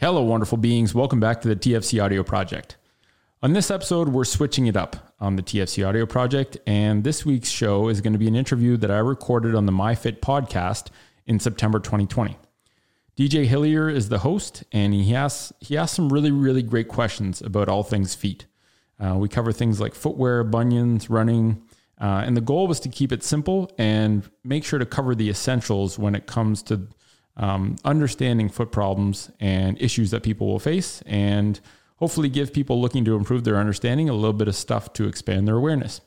Hello, wonderful beings. Welcome back to the TFC Audio Project. On this episode, we're switching it up on the TFC Audio Project, and this week's show is going to be an interview that I recorded on the MyFit podcast in September 2020. DJ Hillier is the host, and he asks he asks some really really great questions about all things feet. Uh, we cover things like footwear, bunions, running, uh, and the goal was to keep it simple and make sure to cover the essentials when it comes to um, understanding foot problems and issues that people will face, and hopefully give people looking to improve their understanding a little bit of stuff to expand their awareness.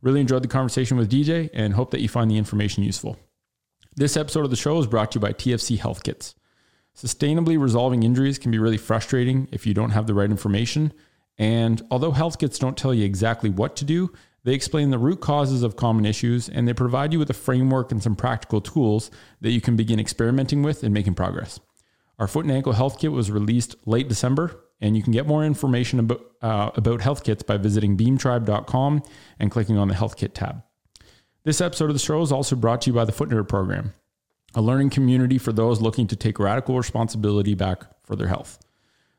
Really enjoyed the conversation with DJ and hope that you find the information useful. This episode of the show is brought to you by TFC Health Kits. Sustainably resolving injuries can be really frustrating if you don't have the right information. And although health kits don't tell you exactly what to do, they explain the root causes of common issues and they provide you with a framework and some practical tools that you can begin experimenting with and making progress. Our foot and ankle health kit was released late December, and you can get more information about, uh, about health kits by visiting beamtribe.com and clicking on the health kit tab. This episode of the show is also brought to you by the Foot Nerd Program, a learning community for those looking to take radical responsibility back for their health.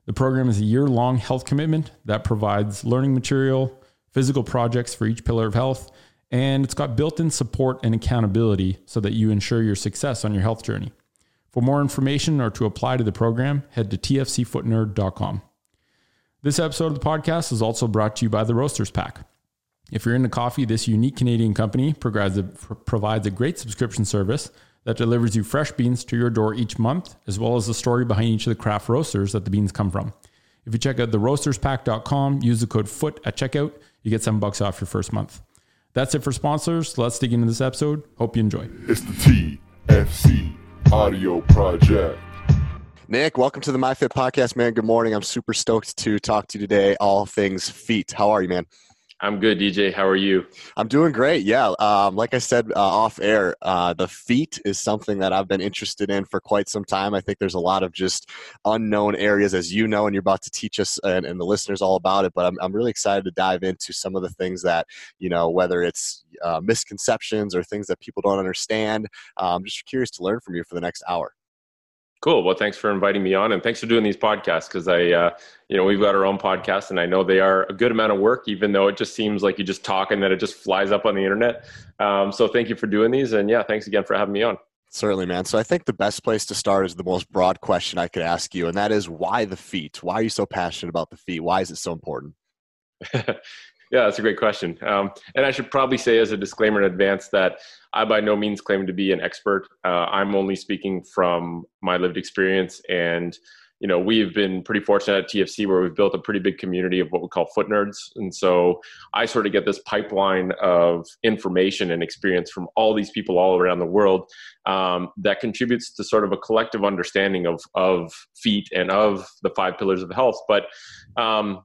The program is a year long health commitment that provides learning material, physical projects for each pillar of health, and it's got built in support and accountability so that you ensure your success on your health journey. For more information or to apply to the program, head to tfcfootnerd.com. This episode of the podcast is also brought to you by the Roasters Pack. If you're into coffee, this unique Canadian company provides a, provides a great subscription service that delivers you fresh beans to your door each month, as well as the story behind each of the craft roasters that the beans come from. If you check out the theroasterspack.com, use the code FOOT at checkout, you get seven bucks off your first month. That's it for sponsors. Let's dig into this episode. Hope you enjoy. It's the TFC Audio Project. Nick, welcome to the MyFit podcast, man. Good morning. I'm super stoked to talk to you today, all things feet. How are you, man? I'm good, DJ. How are you? I'm doing great. Yeah. Um, like I said uh, off air, uh, the feet is something that I've been interested in for quite some time. I think there's a lot of just unknown areas, as you know, and you're about to teach us and, and the listeners all about it. But I'm, I'm really excited to dive into some of the things that, you know, whether it's uh, misconceptions or things that people don't understand. I'm um, just curious to learn from you for the next hour. Cool. Well, thanks for inviting me on, and thanks for doing these podcasts because I, uh, you know, we've got our own podcast, and I know they are a good amount of work, even though it just seems like you just talk and then it just flies up on the internet. Um, so, thank you for doing these, and yeah, thanks again for having me on. Certainly, man. So, I think the best place to start is the most broad question I could ask you, and that is why the feet? Why are you so passionate about the feet? Why is it so important? Yeah, that's a great question. Um, and I should probably say, as a disclaimer in advance, that I by no means claim to be an expert. Uh, I'm only speaking from my lived experience. And, you know, we've been pretty fortunate at TFC where we've built a pretty big community of what we call foot nerds. And so I sort of get this pipeline of information and experience from all these people all around the world um, that contributes to sort of a collective understanding of, of feet and of the five pillars of health. But, um,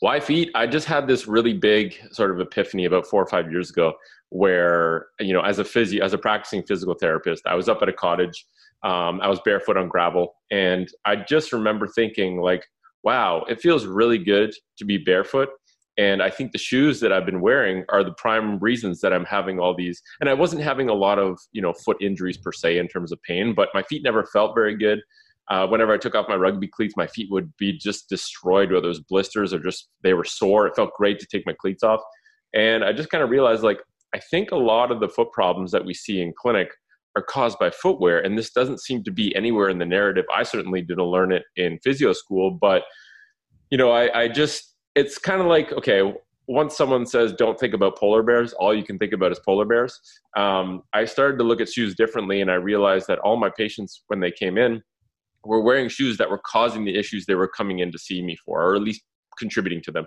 why feet? I just had this really big sort of epiphany about four or five years ago where, you know, as a physio, as a practicing physical therapist, I was up at a cottage. Um, I was barefoot on gravel. And I just remember thinking, like, wow, it feels really good to be barefoot. And I think the shoes that I've been wearing are the prime reasons that I'm having all these. And I wasn't having a lot of, you know, foot injuries per se in terms of pain, but my feet never felt very good uh, whenever I took off my rugby cleats, my feet would be just destroyed, whether it was blisters or just they were sore. It felt great to take my cleats off. And I just kind of realized like, I think a lot of the foot problems that we see in clinic are caused by footwear. And this doesn't seem to be anywhere in the narrative. I certainly didn't learn it in physio school, but you know, I, I just, it's kind of like, okay, once someone says don't think about polar bears all you can think about is polar bears um, i started to look at shoes differently and i realized that all my patients when they came in were wearing shoes that were causing the issues they were coming in to see me for, or at least contributing to them.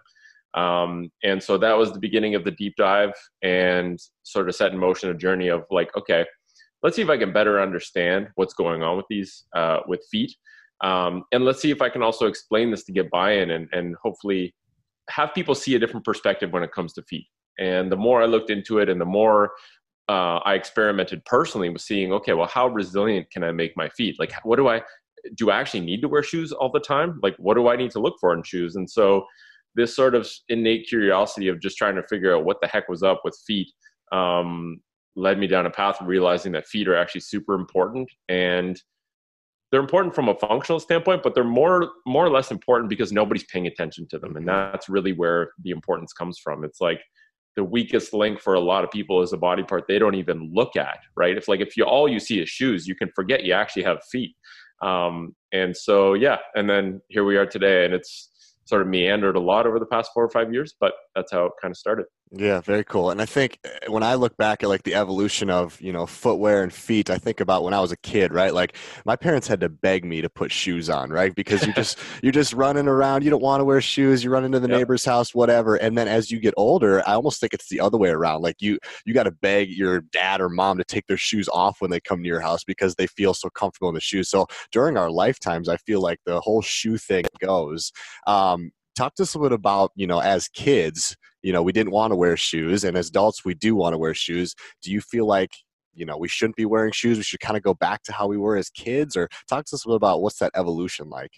Um, and so that was the beginning of the deep dive and sort of set in motion a journey of like, okay, let's see if I can better understand what's going on with these, uh, with feet. Um, and let's see if I can also explain this to get buy-in and, and hopefully have people see a different perspective when it comes to feet. And the more I looked into it and the more uh, I experimented personally with seeing, okay, well, how resilient can I make my feet? Like, what do I, do I actually need to wear shoes all the time? Like, what do I need to look for in shoes? And so, this sort of innate curiosity of just trying to figure out what the heck was up with feet um, led me down a path of realizing that feet are actually super important. And they're important from a functional standpoint, but they're more more or less important because nobody's paying attention to them, and that's really where the importance comes from. It's like the weakest link for a lot of people is a body part they don't even look at, right? If like if you all you see is shoes, you can forget you actually have feet. Um, and so yeah, and then here we are today, and it's sort of meandered a lot over the past four or five years, but that's how it kind of started. Yeah, very cool. And I think eh, when I look back at like the evolution of, you know, footwear and feet, I think about when I was a kid, right? Like my parents had to beg me to put shoes on, right? Because you just you're just running around, you don't want to wear shoes, you run into the yep. neighbor's house, whatever. And then as you get older, I almost think it's the other way around. Like you you got to beg your dad or mom to take their shoes off when they come to your house because they feel so comfortable in the shoes. So during our lifetimes, I feel like the whole shoe thing goes. Um, talk to us a little bit about, you know, as kids, you know, we didn't want to wear shoes, and as adults, we do want to wear shoes. Do you feel like you know we shouldn't be wearing shoes? We should kind of go back to how we were as kids, or talk to us a little about what's that evolution like?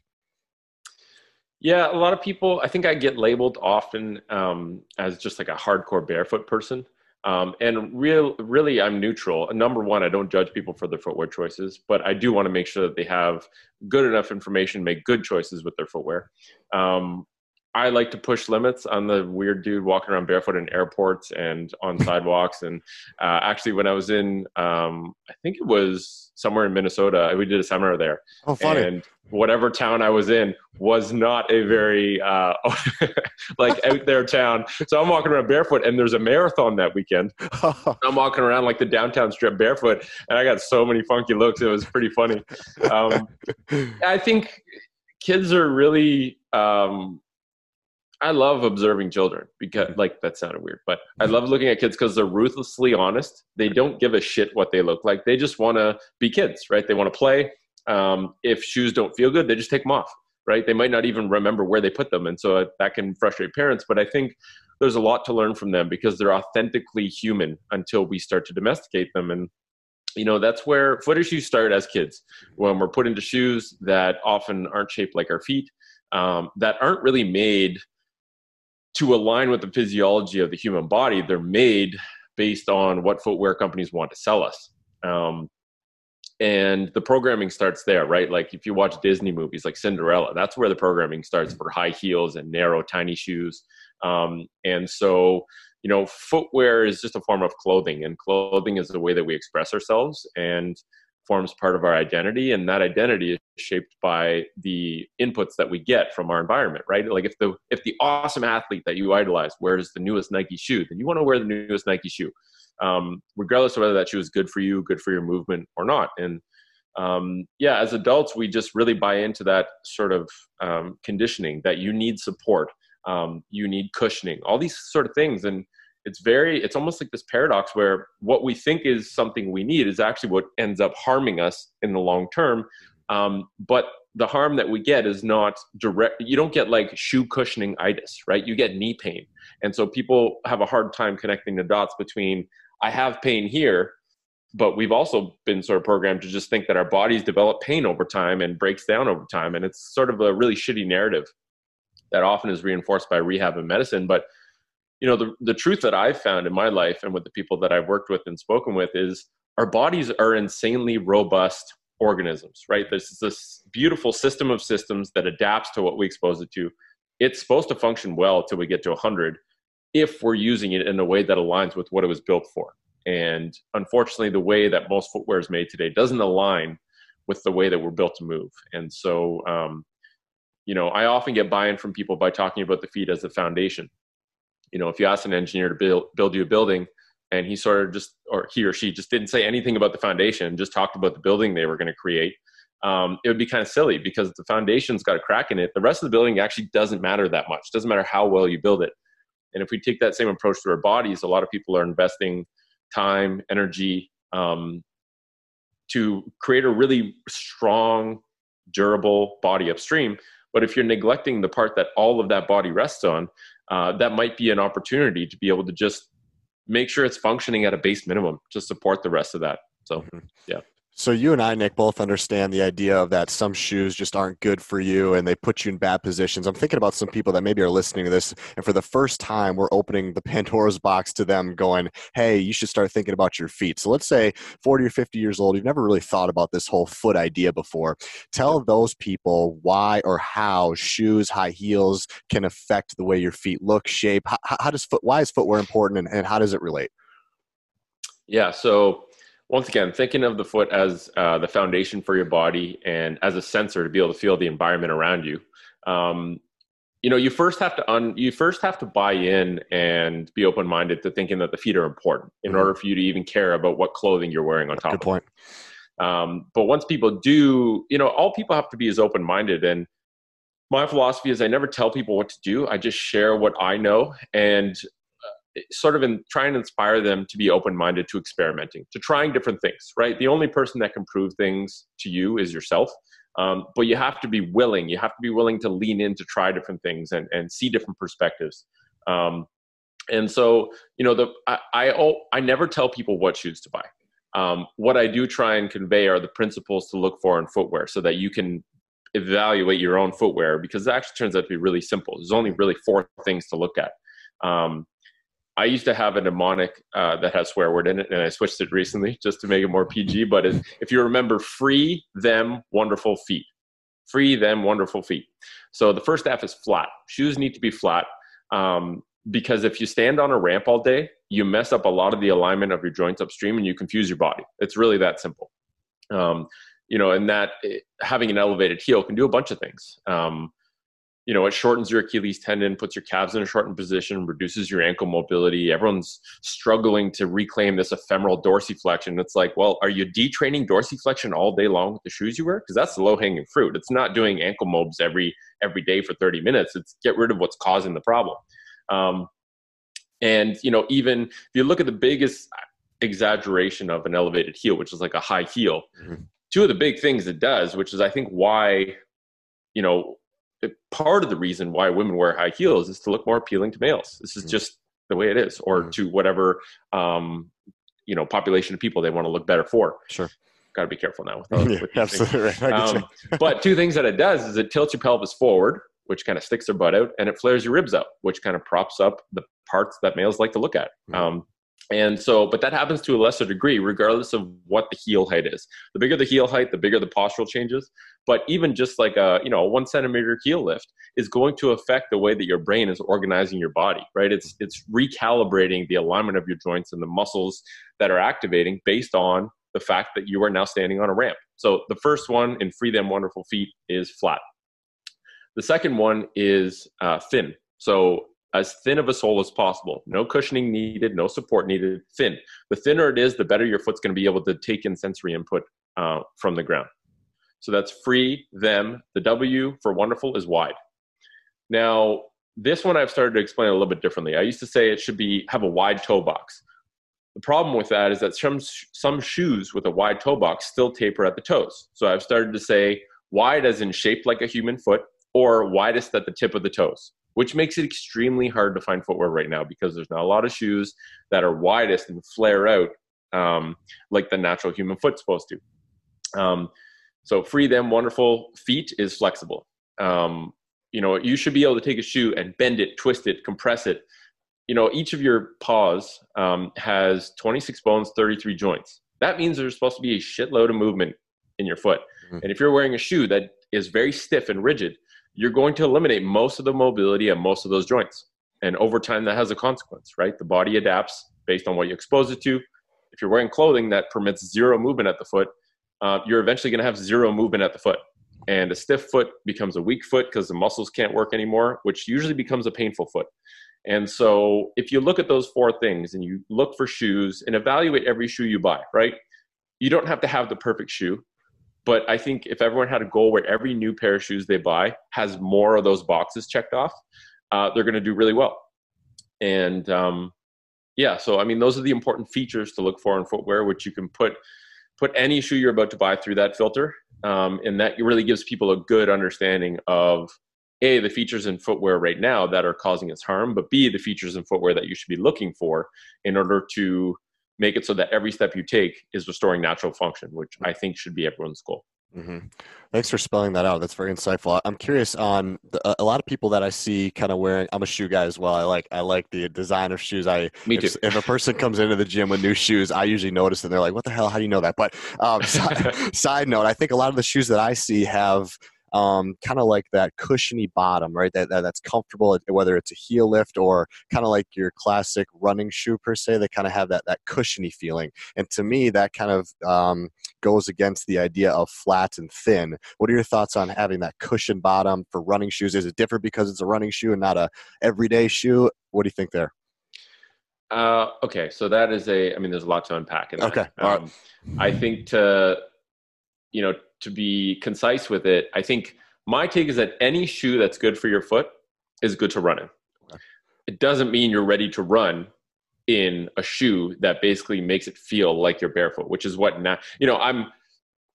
Yeah, a lot of people. I think I get labeled often um, as just like a hardcore barefoot person. Um, and real, really, I'm neutral. Number one, I don't judge people for their footwear choices, but I do want to make sure that they have good enough information, make good choices with their footwear. Um, I like to push limits on the weird dude walking around barefoot in airports and on sidewalks. And uh, actually, when I was in, um, I think it was somewhere in Minnesota, we did a seminar there. Oh, funny. And whatever town I was in was not a very uh, like out there town. So I'm walking around barefoot, and there's a marathon that weekend. I'm walking around like the downtown strip barefoot, and I got so many funky looks. It was pretty funny. Um, I think kids are really um, I love observing children because, mm-hmm. like, that sounded weird, but I love looking at kids because they're ruthlessly honest. They don't give a shit what they look like. They just want to be kids, right? They want to play. Um, if shoes don't feel good, they just take them off, right? They might not even remember where they put them. And so that can frustrate parents. But I think there's a lot to learn from them because they're authentically human until we start to domesticate them. And you know that's where foot issues start as kids when we're put into shoes that often aren't shaped like our feet um, that aren't really made to align with the physiology of the human body, they're made based on what footwear companies want to sell us. Um, and the programming starts there, right? Like if you watch Disney movies like Cinderella, that's where the programming starts for high heels and narrow, tiny shoes. Um, and so, you know, footwear is just a form of clothing, and clothing is the way that we express ourselves. And forms part of our identity and that identity is shaped by the inputs that we get from our environment right? Like if the if the awesome athlete that you idolize wears the newest nike shoe then you want to wear the newest nike shoe. Um, regardless of whether that shoe is good for you good for your movement or not. And um, yeah as adults we just really buy into that sort of um, conditioning that you need support um, you need cushioning all these sort of things. And it's very it's almost like this paradox where what we think is something we need is actually what ends up harming us in the long term. Um, but the harm that we get is not direct you don't get like shoe cushioning itis right? You get knee pain. And so people have a hard time connecting the dots between i have pain here but we've also been sort of programmed to just think that our bodies develop pain over time and breaks down over time. And it's sort of a really shitty narrative that often is reinforced by rehab and medicine but you know the, the truth that i've found in my life and with the people that i've worked with and spoken with is our bodies are insanely robust organisms right? There's this beautiful system of systems that adapts to what we expose it to. It's supposed to function well till we get to 100 if we're using it in a way that aligns with what it was built for. And unfortunately the way that most footwear is made today doesn't align with the way that we're built to move. And so um, you know i often get buy-in from people by talking about the feet as the foundation you know if you ask an engineer to build build you a building and he sort of just or he or she just didn't say anything about the foundation just talked about the building they were going to create um, it would be kind of silly because the foundation's got a crack in it. The rest of the building actually doesn't matter that much. Doesn't matter how well you build it. And if we take that same approach to our bodies a lot of people are investing time energy um, to create a really strong durable body upstream. But if you're neglecting the part that all of that body rests on uh, that might be an opportunity to be able to just make sure it's functioning at a base minimum to support the rest of that. So, mm-hmm. yeah. So you and I, Nick, both understand the idea of that some shoes just aren't good for you and they put you in bad positions. I'm thinking about some people that maybe are listening to this and for the first time we're opening the Pandora's box to them going, hey, you should start thinking about your feet. So let's say 40 or 50 years old, you've never really thought about this whole foot idea before. Tell those people why or how shoes, high heels can affect the way your feet look, shape. How, how does foot, why is footwear important and, and how does it relate? Yeah, so once again, thinking of the foot as uh, the foundation for your body and as a sensor to be able to feel the environment around you. Um, you know, you first have to un, you first have to buy in and be open minded to thinking that the feet are important in mm-hmm. order for you to even care about what clothing you're wearing on top. Good point. Um, but once people do, you know, all people have to be is open minded. And my philosophy is I never tell people what to do. I just share what I know. And sort of in trying to inspire them to be open-minded to experimenting to trying different things right? The only person that can prove things to you is yourself. Um, but you have to be willing you have to be willing to lean in to try different things and, and see different perspectives. Um, and so you know the I, I, I never tell people what shoes to buy. Um, what i do try and convey are the principles to look for in footwear so that you can evaluate your own footwear because it actually turns out to be really simple. There's only really four things to look at. Um, I used to have a mnemonic uh, that has swear word in it, and I switched it recently just to make it more PG. But if you remember, free them wonderful feet, free them wonderful feet. So the first F is flat. Shoes need to be flat um, because if you stand on a ramp all day, you mess up a lot of the alignment of your joints upstream, and you confuse your body. It's really that simple. Um, you know, and that eh, having an elevated heel can do a bunch of things. Um, you know, it shortens your Achilles tendon, puts your calves in a shortened position, reduces your ankle mobility. Everyone's struggling to reclaim this ephemeral dorsiflexion. It's like, well, are you detraining dorsiflexion all day long with the shoes you wear? Because that's the low hanging fruit. It's not doing ankle mobs every every day for 30 minutes. It's get rid of what's causing the problem. Um, and you know, even if you look at the biggest exaggeration of an elevated heel, which is like a high heel, mm-hmm. two of the big things it does, which is I think why, you know, part of the reason why women wear high heels is to look more appealing to males. This is mm-hmm. just the way it is, or mm-hmm. to whatever um, you know population of people they want to look better for. Sure. Got to be careful now with those. yeah, absolutely right. Um, but two things that it does is it tilts your pelvis forward, which kind of sticks their butt out, and it flares your ribs up, which kind of props up the parts that males like to look at. Mm-hmm. Um, and so, but that happens to a lesser degree, regardless of what the heel height is. The bigger the heel height, the bigger the postural changes. But even just like a you know one centimeter heel lift is going to affect the way that your brain is organizing your body, right? It's it's recalibrating the alignment of your joints and the muscles that are activating based on the fact that you are now standing on a ramp. So the first one in Free Them Wonderful Feet is flat. The second one is uh, thin. So as thin of a sole as possible. No cushioning needed, no support needed, thin. The thinner it is, the better your foot's going to be able to take in sensory input uh, from the ground. So that's free, them. The W for wonderful is wide. Now, this one I've started to explain a little bit differently. I used to say it should be have a wide toe box. The problem with that is that some some shoes with a wide toe box still taper at the toes. So I've started to say wide as in shaped like a human foot or widest at the tip of the toes which makes it extremely hard to find footwear right now because there's not a lot of shoes that are widest and flare out um, like the natural human foot's supposed to. Um, so free them wonderful feet is flexible. Um, you know, you should be able to take a shoe and bend it, twist it, compress it. You know, each of your paws um, has 26 bones, 33 joints. That means there's supposed to be a shitload of movement in your foot. Mm-hmm. And if you're wearing a shoe that is very stiff and rigid, you're going to eliminate most of the mobility and most of those joints. And over time, that has a consequence, right? The body adapts based on what you expose it to. If you're wearing clothing that permits zero movement at the foot, uh, you're eventually going to have zero movement at the foot. And a stiff foot becomes a weak foot because the muscles can't work anymore, which usually becomes a painful foot. And so, if you look at those four things and you look for shoes and evaluate every shoe you buy, right? You don't have to have the perfect shoe. But I think if everyone had a goal where every new pair of shoes they buy has more of those boxes checked off, uh, they're going to do really well. And um, yeah, so I mean, those are the important features to look for in footwear, which you can put put any shoe you're about to buy through that filter, um, and that really gives people a good understanding of a the features in footwear right now that are causing us harm, but b the features in footwear that you should be looking for in order to make it so that every step you take is restoring natural function, which I think should be everyone's goal. Mm-hmm. Thanks for spelling that out. That's very insightful. I'm curious on the, a lot of people that I see kind of wearing. I'm a shoe guy as well. I like I like the design of shoes. I me too. If, if a person comes into the gym with new shoes, I usually notice and they're like, "What the hell? How do you know that?" But um, side, side note, I think a lot of the shoes that I see have um, kind of like that cushiony bottom, right? That, that, that's comfortable, whether it's a heel lift or kind of like your classic running shoe per se. They kind of have that that cushiony feeling, and to me, that kind of um, goes against the idea of flat and thin. What are your thoughts on having that cushion bottom for running shoes? Is it different because it's a running shoe and not a everyday shoe? What do you think there? Uh, okay, so that is a. I mean, there's a lot to unpack in that. Okay, um, I think to, you know, to be concise with it, I think my take is that any shoe that's good for your foot is good to run in. Okay. It doesn't mean you're ready to run in a shoe that basically makes it feel like you're barefoot, which is what now, you know, I'm,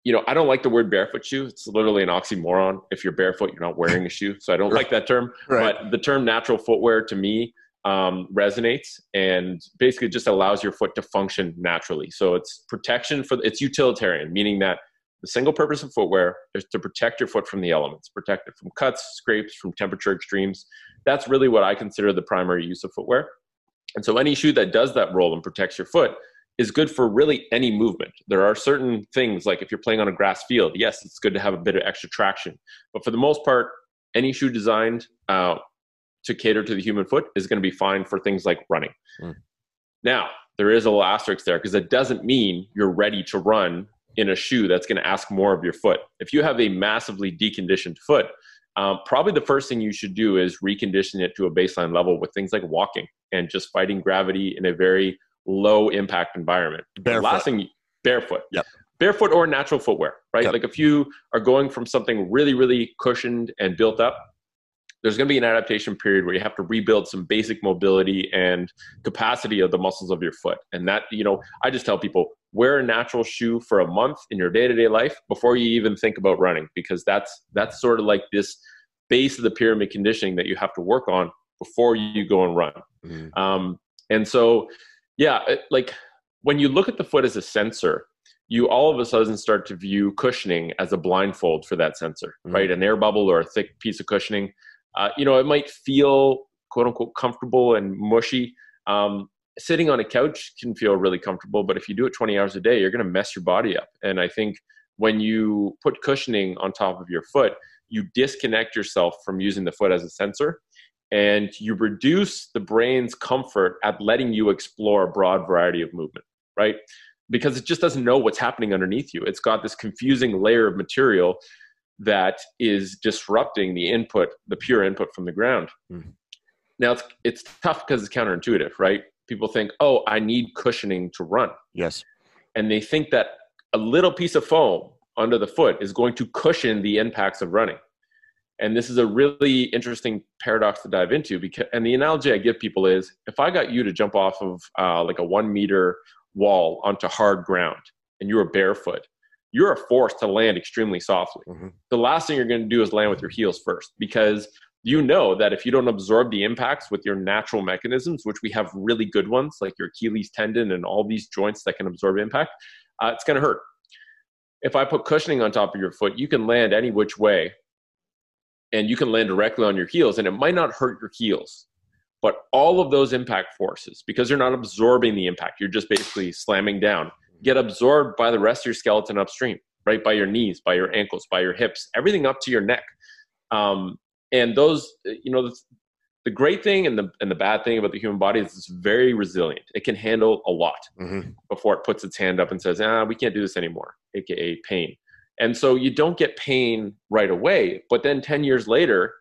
you know, I don't like the word barefoot shoe. It's literally an oxymoron. If you're barefoot, you're not wearing a shoe. So I don't like that term. Right. But the term natural footwear to me um, resonates and basically just allows your foot to function naturally. So it's protection for, it's utilitarian, meaning that the single purpose of footwear is to protect your foot from the elements, protect it from cuts, scrapes, from temperature extremes. That's really what I consider the primary use of footwear. And so any shoe that does that role and protects your foot is good for really any movement. There are certain things like if you're playing on a grass field, yes, it's good to have a bit of extra traction. But for the most part, any shoe designed uh, to cater to the human foot is going to be fine for things like running. Mm. Now, there is a little asterisk there because it doesn't mean you're ready to run in a shoe that's going to ask more of your foot. If you have a massively deconditioned foot, um, probably the first thing you should do is recondition it to a baseline level with things like walking and just fighting gravity in a very low impact environment. Barefoot. Last thing, barefoot. Yep. Barefoot or natural footwear, right? Yep. Like if you are going from something really, really cushioned and built up, there's going to be an adaptation period where you have to rebuild some basic mobility and capacity of the muscles of your foot. And that, you know, I just tell people wear a natural shoe for a month in your day-to-day life before you even think about running because that's that's sort of like this base of the pyramid conditioning that you have to work on before you go and run. Mm-hmm. Um, and so, yeah, it, like when you look at the foot as a sensor, you all of a sudden start to view cushioning as a blindfold for that sensor, mm-hmm. right? An air bubble or a thick piece of cushioning. Uh, you know, it might feel quote unquote comfortable and mushy. Um, sitting on a couch can feel really comfortable, but if you do it 20 hours a day, you're going to mess your body up. And I think when you put cushioning on top of your foot, you disconnect yourself from using the foot as a sensor and you reduce the brain's comfort at letting you explore a broad variety of movement, right? Because it just doesn't know what's happening underneath you. It's got this confusing layer of material that is disrupting the input, the pure input from the ground. Mm-hmm. Now it's it's tough because it's counterintuitive, right? People think, "Oh, I need cushioning to run." Yes. And they think that a little piece of foam under the foot is going to cushion the impacts of running. And this is a really interesting paradox to dive into. Because, and the analogy I give people is if I got you to jump off of uh, like a one meter wall onto hard ground and you were barefoot, you're forced to land extremely softly. Mm-hmm. The last thing you're going to do is land with your heels first because you know that if you don't absorb the impacts with your natural mechanisms, which we have really good ones like your Achilles tendon and all these joints that can absorb impact, uh, it's going to hurt. If I put cushioning on top of your foot, you can land any which way and you can land directly on your heels and it might not hurt your heels but all of those impact forces because you're not absorbing the impact you're just basically slamming down get absorbed by the rest of your skeleton upstream right by your knees by your ankles by your hips everything up to your neck um, and those you know the, the, great thing and the and the bad thing about the human body is it's very resilient it can handle a lot mm-hmm. before it puts its hand up and says ah we can't do this anymore aka pain and so you don't get pain right away, but then 10 years later,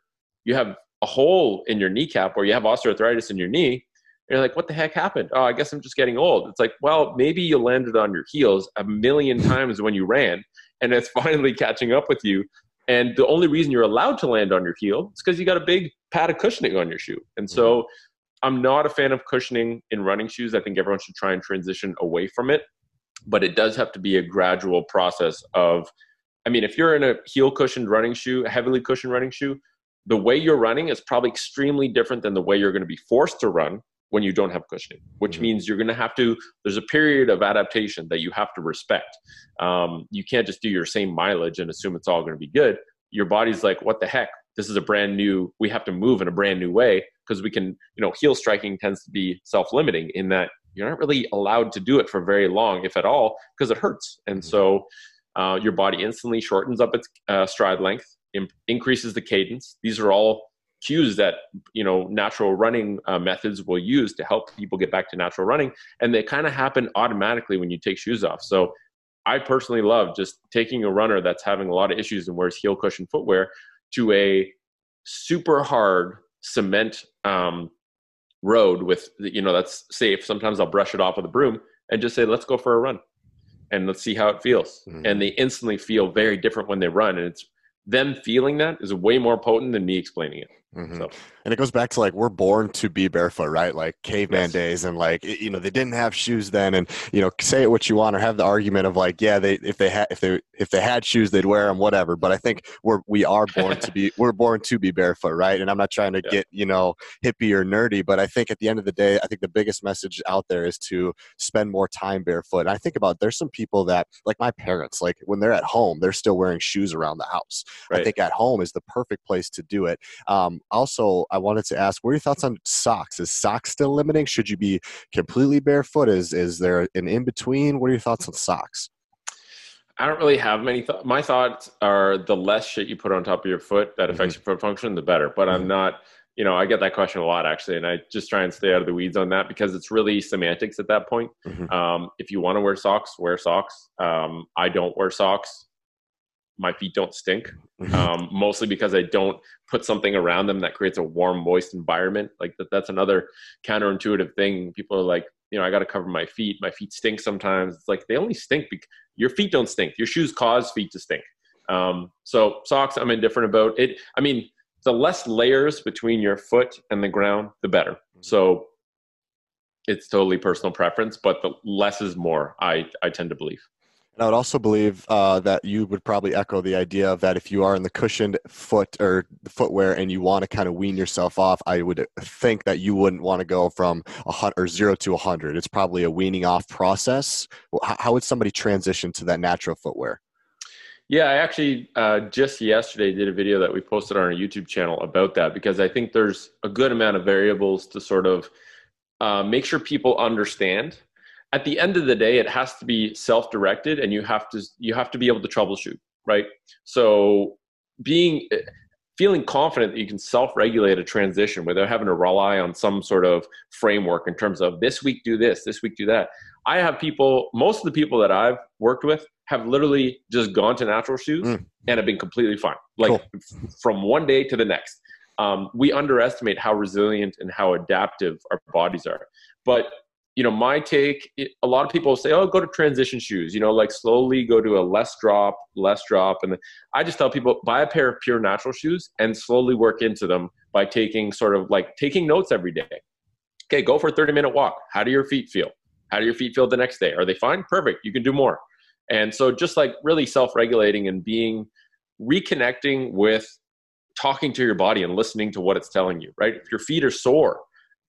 you have a hole in your kneecap or you have osteoarthritis in your knee. you're like, what the heck happened? Oh, I guess I'm just getting old. It's like, well, maybe you landed on your heels a million times when you ran, and it's finally catching up with you. And the only reason you're allowed to land on your heel is because you got a big pad of cushioning on your shoe. And so mm-hmm. I'm not a fan of cushioning in running shoes. I think everyone should try and transition away from it. But it does have to be a gradual process of I mean, if you're in a heel cushioned running shoe, a heavily cushioned running shoe, the way you're running is probably extremely different than the way you're going to be forced to run when you don't have cushioning, which Mhm. means you're going to have to. There's a period of adaptation that you have to respect. Um, you can't just do your same mileage and assume it's all going to be good. Your body's like, what the heck? This is a brand new. We have to move in a brand new way because we can. You know, heel striking tends to be self-limiting in that you're not really allowed to do it for very long, if at all, because it hurts. And so uh, your body instantly shortens up its uh, stride length, im- increases the cadence. These are all cues that you know natural running uh, methods will use to help people get back to natural running, and they kind of happen automatically when you take shoes off. So. I personally love just taking a runner that's having a lot of issues and wears heel cushion footwear to a super hard cement um, road with you know that's safe sometimes i'll brush it off with a broom and just say let's go for a run and let's see how it feels Mhm. and they instantly feel very different when they run and it's them feeling that is way more potent than me explaining it Mhm. so And it goes back to like we're born to be barefoot, right? Like caveman Yes. days, and like you know they didn't have shoes then, and you know say it what you want or have the argument of like yeah they if they had if they if they had shoes they'd wear them whatever. But I think we're we are born to be we're born to be barefoot, right? And I'm not trying to Yeah. get you know hippie or nerdy, but I think at the end of the day, I think the biggest message out there is to spend more time barefoot. And I think about there's some people that like my parents, like when they're at home, they're still wearing shoes around the house. I think at home is the perfect place to do it. Um, also, I wanted to ask, what are your thoughts on socks? Is socks still limiting? Should you be completely barefoot? Is is there an in between? What are your thoughts on socks? i don't really have many thoughts my thoughts are the less shit you put on top of your foot that affects your foot function the better but i'm Mhm. not you know i get that question a lot actually and i just try and stay out of the weeds on that because it's really semantics at that point Mhm. Um, if you want to wear socks, wear socks. Um, I don't wear socks. My feet don't stink, Mhm. um, mostly because I don't put something around them that creates a warm, moist environment. Like that, that's another counterintuitive thing. People are like, you know, I got to cover my feet. My feet stink sometimes. It's like they only stink because your feet don't stink. Your shoes cause feet to stink. Um, so socks, I'm indifferent about it. I mean, the less layers between your foot and the ground, the better. So it's totally personal preference, but the less is more. I I tend to believe. And I would also believe uh, that you would probably echo the idea of that if you are in the cushioned foot or footwear and you want to kind of wean yourself off, I would think that you wouldn't want to go from a hundred or zero to a hundred. It's probably a weaning off process. How, how would somebody transition to that natural footwear? Yeah, I actually uh, just yesterday did a video that we posted on our YouTube channel about that because I think there's a good amount of variables to sort of uh, make sure people understand. At the end of the day, it has to be self-directed, and you have to you have to be able to troubleshoot, right? So, being feeling confident that you can self-regulate a transition without having to rely on some sort of framework in terms of this week do this, this week do that. I have people, most of the people that I've worked with have literally just gone to natural shoes Mm. and have been completely fine, like f- from one day to the next. Um, we underestimate how resilient and how adaptive our bodies are. But you know, my take, a lot of people say, "Oh, go to transition shoes." You know, like slowly go to a less drop, less drop, and I just tell people buy a pair of pure natural shoes and slowly work into them by taking sort of like taking notes every day. Okay, go for a 30 minute walk. How do your feet feel? How do your feet feel the next day? Are they fine? Perfect. You can do more. And so just like really self regulating and being reconnecting with talking to your body and listening to what it's telling you, right? If your feet are sore,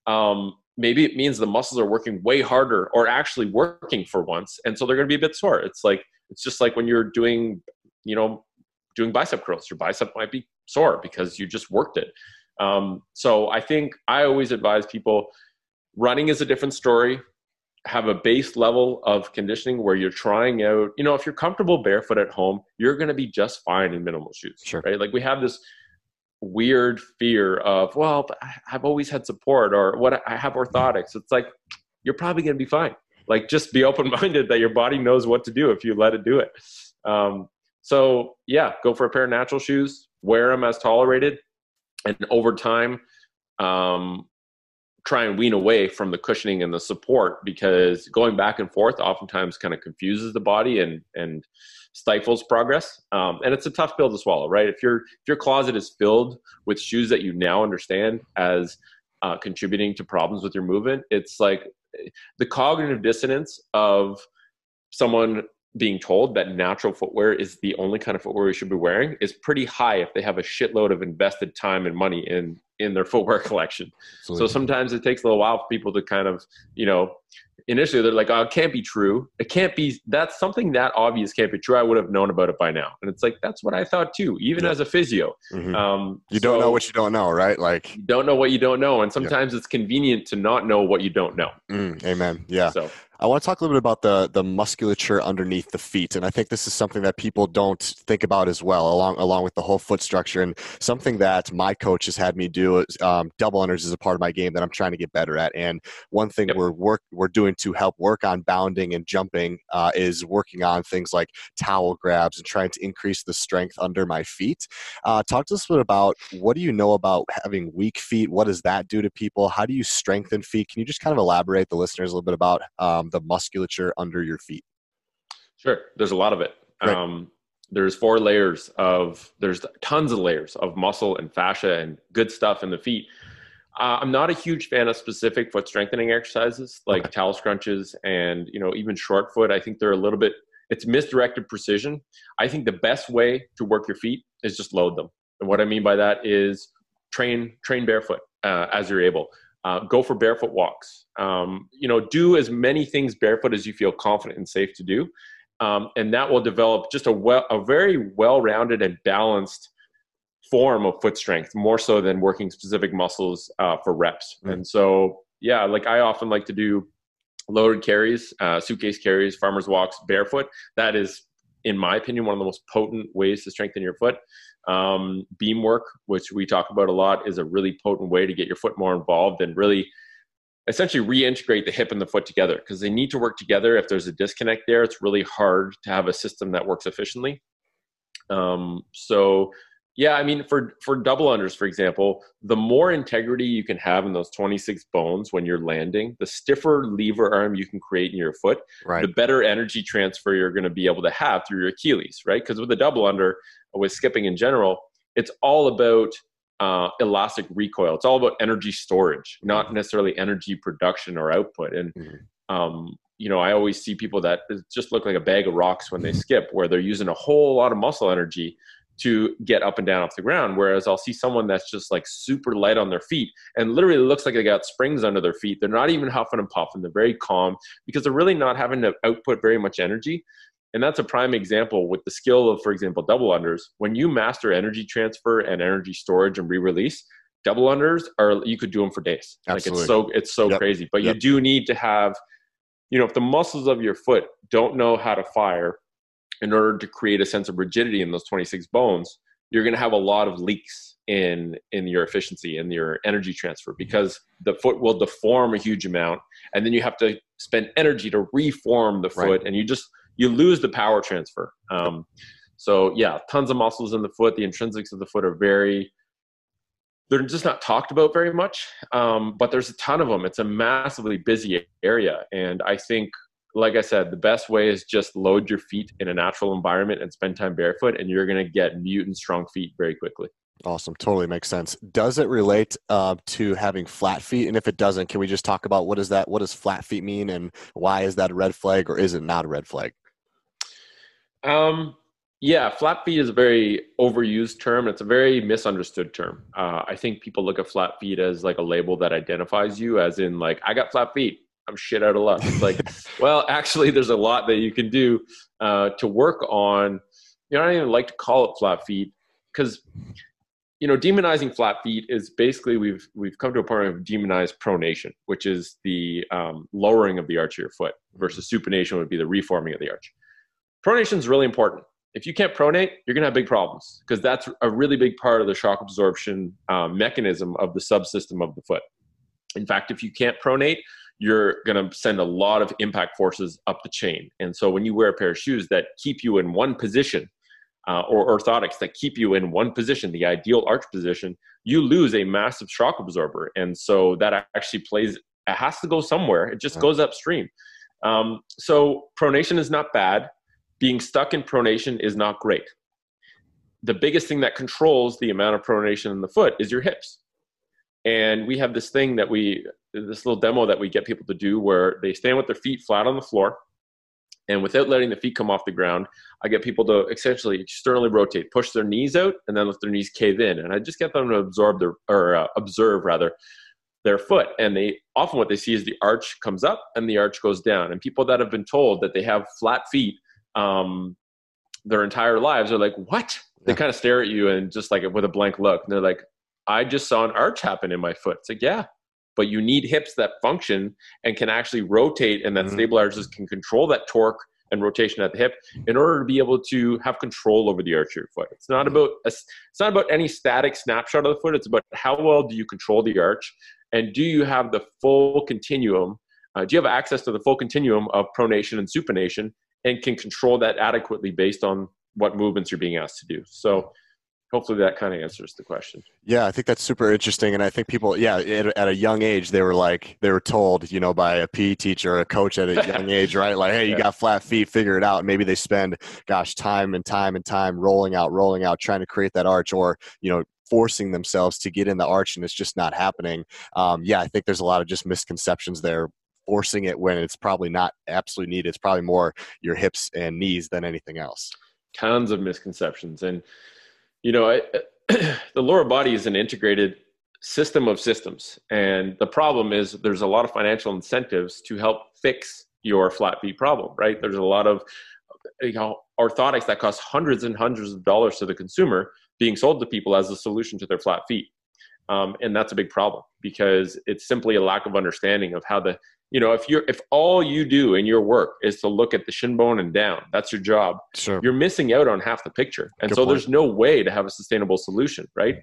um, maybe it means the muscles are working way harder or actually working for once. And so they're going to be a bit sore. It's like, it's just like when you're doing, you know, doing bicep curls, your bicep might be sore because you just worked it. Um, so I think I always advise people running is a different story. Have a base level of conditioning where you're trying out, you know, if you're comfortable barefoot at home, you're going to be just fine in minimal shoes. Sure. Right. Like we have this weird fear of, well, I've always had support or what I have orthotics. It's like, you're probably going to be fine. Like just be open minded that your body knows what to do if you let it do it. Um, so yeah, go for a pair of natural shoes, wear them as tolerated, and over time, um, try and wean away from the cushioning and the support because going back and forth oftentimes kind of confuses the body and and stifles progress. Um, and it's a tough pill to swallow, right? If your if your closet is filled with shoes that you now understand as uh, contributing to problems with your movement, it's like the cognitive dissonance of someone being told that natural footwear is the only kind of footwear you should be wearing is pretty high if they have a shitload of invested time and money in in their footwear collection. Absolutely. So sometimes it takes a little while for people to kind of, you know, initially they're like, oh, it can't be true. It can't be, that's something that obvious can't be true. I would have known about it by now. And it's like, that's what I thought too, even Yeah. as a physio. Mhm. Um, you don't know what you don't know, right? Like, you don't know what you don't know. And sometimes it's convenient to not know what you don't know. mm, amen. Yeah. So I want to talk a little bit about the the musculature underneath the feet, and I think this is something that people don't think about as well, along along with the whole foot structure, and something that my coach has had me do is um, double unders is a part of my game that I'm trying to get better at. And one thing Yep. we're work we're doing to help work on bounding and jumping uh, is working on things like towel grabs and trying to increase the strength under my feet. Uh, talk to us a bit about what do you know about having weak feet? What does that do to people? How do you strengthen feet? Can you just kind of elaborate the listeners a little bit about um, the musculature under your feet? Sure. There's a lot of it. Great. Um, there's four layers of, there's tons of layers of muscle and fascia and good stuff in the feet. Uh, I'm not a huge fan of specific foot strengthening exercises like Okay. towel scrunches and, you know, even short foot. I think they're a little bit, it's misdirected precision. I think the best way to work your feet is just load them. And what I mean by that is train, train barefoot uh, as you're able. Uh, go for barefoot walks. Um, you know, do as many things barefoot as you feel confident and safe to do um, and that will develop just a well, a very well-rounded and balanced form of foot strength, more so than working specific muscles uh, for reps. Mm. And so, yeah, like I often like to do loaded carries, uh, suitcase carries, farmers walks barefoot. That is, in my opinion, one of the most potent ways to strengthen your foot. Um, beam work, which we talk about a lot, is a really potent way to get your foot more involved and really essentially reintegrate the hip and the foot together because they need to work together. If there's a disconnect there, it's really hard to have a system that works efficiently. Um, so, yeah, I mean, for for double unders, for example, the more integrity you can have in those 26 bones when you're landing, the stiffer lever arm you can create in your foot, Right. the better energy transfer you're going to be able to have through your Achilles, right? Because with a double under, with skipping in general, it's all about uh, elastic recoil. It's all about energy storage, not necessarily energy production or output. And Mhm. um, you know, I always see people that just look like a bag of rocks when they skip, where they're using a whole lot of muscle energy to get up and down off the ground. Whereas I'll see someone that's just like super light on their feet and literally looks like they got springs under their feet. They're not even huffing and puffing. They're very calm because they're really not having to output very much energy. And that's a prime example with the skill of, for example, double unders. When you master energy transfer and energy storage and re-release, double unders are you could do them for days. Absolutely. Like it's so it's so Yep. crazy. But Yep. you do need to have, you know, if the muscles of your foot don't know how to fire in order to create a sense of rigidity in those 26 bones, you're going to have a lot of leaks in in your efficiency and your energy transfer mm-hmm. because the foot will deform a huge amount and then you have to spend energy to reform the foot Right. and you just you lose the power transfer um, so yeah tons of muscles in the foot the intrinsics of the foot are very they're just not talked about very much um, but there's a ton of them it's a massively busy area and i think like i said the best way is just load your feet in a natural environment and spend time barefoot and you're going to get mutant strong feet very quickly Awesome. Totally makes sense. Does it relate uh, to having flat feet? And if it doesn't, can we just talk about what is that? What does flat feet mean, and why is that a red flag, or is it not a red flag? Um, yeah, flat feet is a very overused term. It's a very misunderstood term. Uh, I think people look at flat feet as like a label that identifies you, as in like I got flat feet. I'm shit out of luck. It's like, well, actually, there's a lot that you can do uh, to work on. You know, I don't even like to call it flat feet because you know demonizing flat feet is basically we've we've come to a point of demonized pronation, which is the um, lowering of the arch of your foot, versus supination would be the reforming of the arch. Pronation is really important. If you can't pronate, you're going to have big problems because that's a really big part of the shock absorption um, mechanism of the subsystem of the foot. In fact, if you can't pronate, you're going to send a lot of impact forces up the chain. And so when you wear a pair of shoes that keep you in one position, uh, or orthotics that keep you in one position, the ideal arch position, you lose a massive shock absorber. And so that actually plays, it has to go somewhere. It just goes upstream. Um, so pronation is not bad. Being stuck in pronation is not great. The biggest thing that controls the amount of pronation in the foot is your hips. And we have this thing that we, this little demo that we get people to do where they stand with their feet flat on the floor And without letting the feet come off the ground, I get people to essentially externally rotate, push their knees out, and then let their knees cave in. And I just get them to absorb their or uh, observe rather their foot. And they often what they see is the arch comes up and the arch goes down. And people that have been told that they have flat feet um, their entire lives are like, "What?" They kind of stare at you and just like with a blank look. And they're like, "I just saw an arch happen in my foot." It's like, yeah, but you need hips that function and can actually rotate and that mm-hmm. stabilizers can control that torque and rotation at the hip in order to be able to have control over the arch of your foot. It's not mm-hmm. about a, it's not about any static snapshot of the foot. It's about how well do you control the arch and do you have the full continuum? Uh, do you have access to the full continuum of pronation and supination and can control that adequately based on what movements you're being asked to do? So hopefully that kind of answers the question yeah i think that's super interesting and i think people yeah at, at, a young age they were like they were told you know by a pe teacher or a coach at a young age right like hey you yeah. got flat feet figure it out maybe they spend gosh time and time and time rolling out rolling out trying to create that arch or you know forcing themselves to get in the arch and it's just not happening. Um, yeah, I think there's a lot of just misconceptions there. Forcing it when it's probably not absolutely needed. It's probably more your hips and knees than anything else. Tons of misconceptions. And, you know, I, the lower body is an integrated system of systems. And the problem is there's a lot of financial incentives to help fix your flat feet problem, right? There's a lot of you know, orthotics that cost hundreds and hundreds of dollars to the consumer being sold to people as a solution to their flat feet. Um, and that's a big problem because it's simply a lack of understanding of how the you know if you're if all you do in your work is to look at the shin bone and down that's your job sure. you're missing out on half the picture and Good so point. there's no way to have a sustainable solution right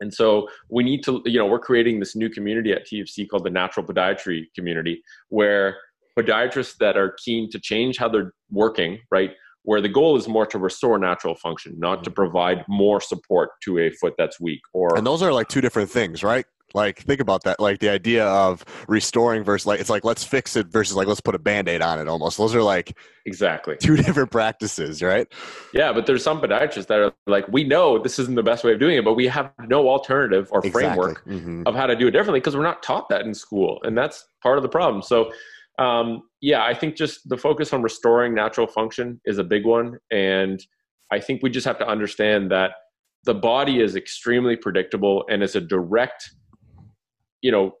and so we need to you know we're creating this new community at tfc called the natural podiatry community where podiatrists that are keen to change how they're working right where the goal is more to restore natural function, not to mm-hmm. provide more support to a foot that's weak. Or and those are like two different things, right? Like think about that. Like the idea of restoring versus like it's like let's fix it versus like let's put a band-aid on it almost. Those are like exactly two different practices, right? Yeah, but there's some podiatrists that are like, we know this isn't the best way of doing it, but we have no alternative or exactly. framework mm-hmm. of how to do it differently because we're not taught that in school. And that's part of the problem. So um, yeah, I think just the focus on restoring natural function is a big one. And I think we just have to understand that the body is extremely predictable and is a direct, you know,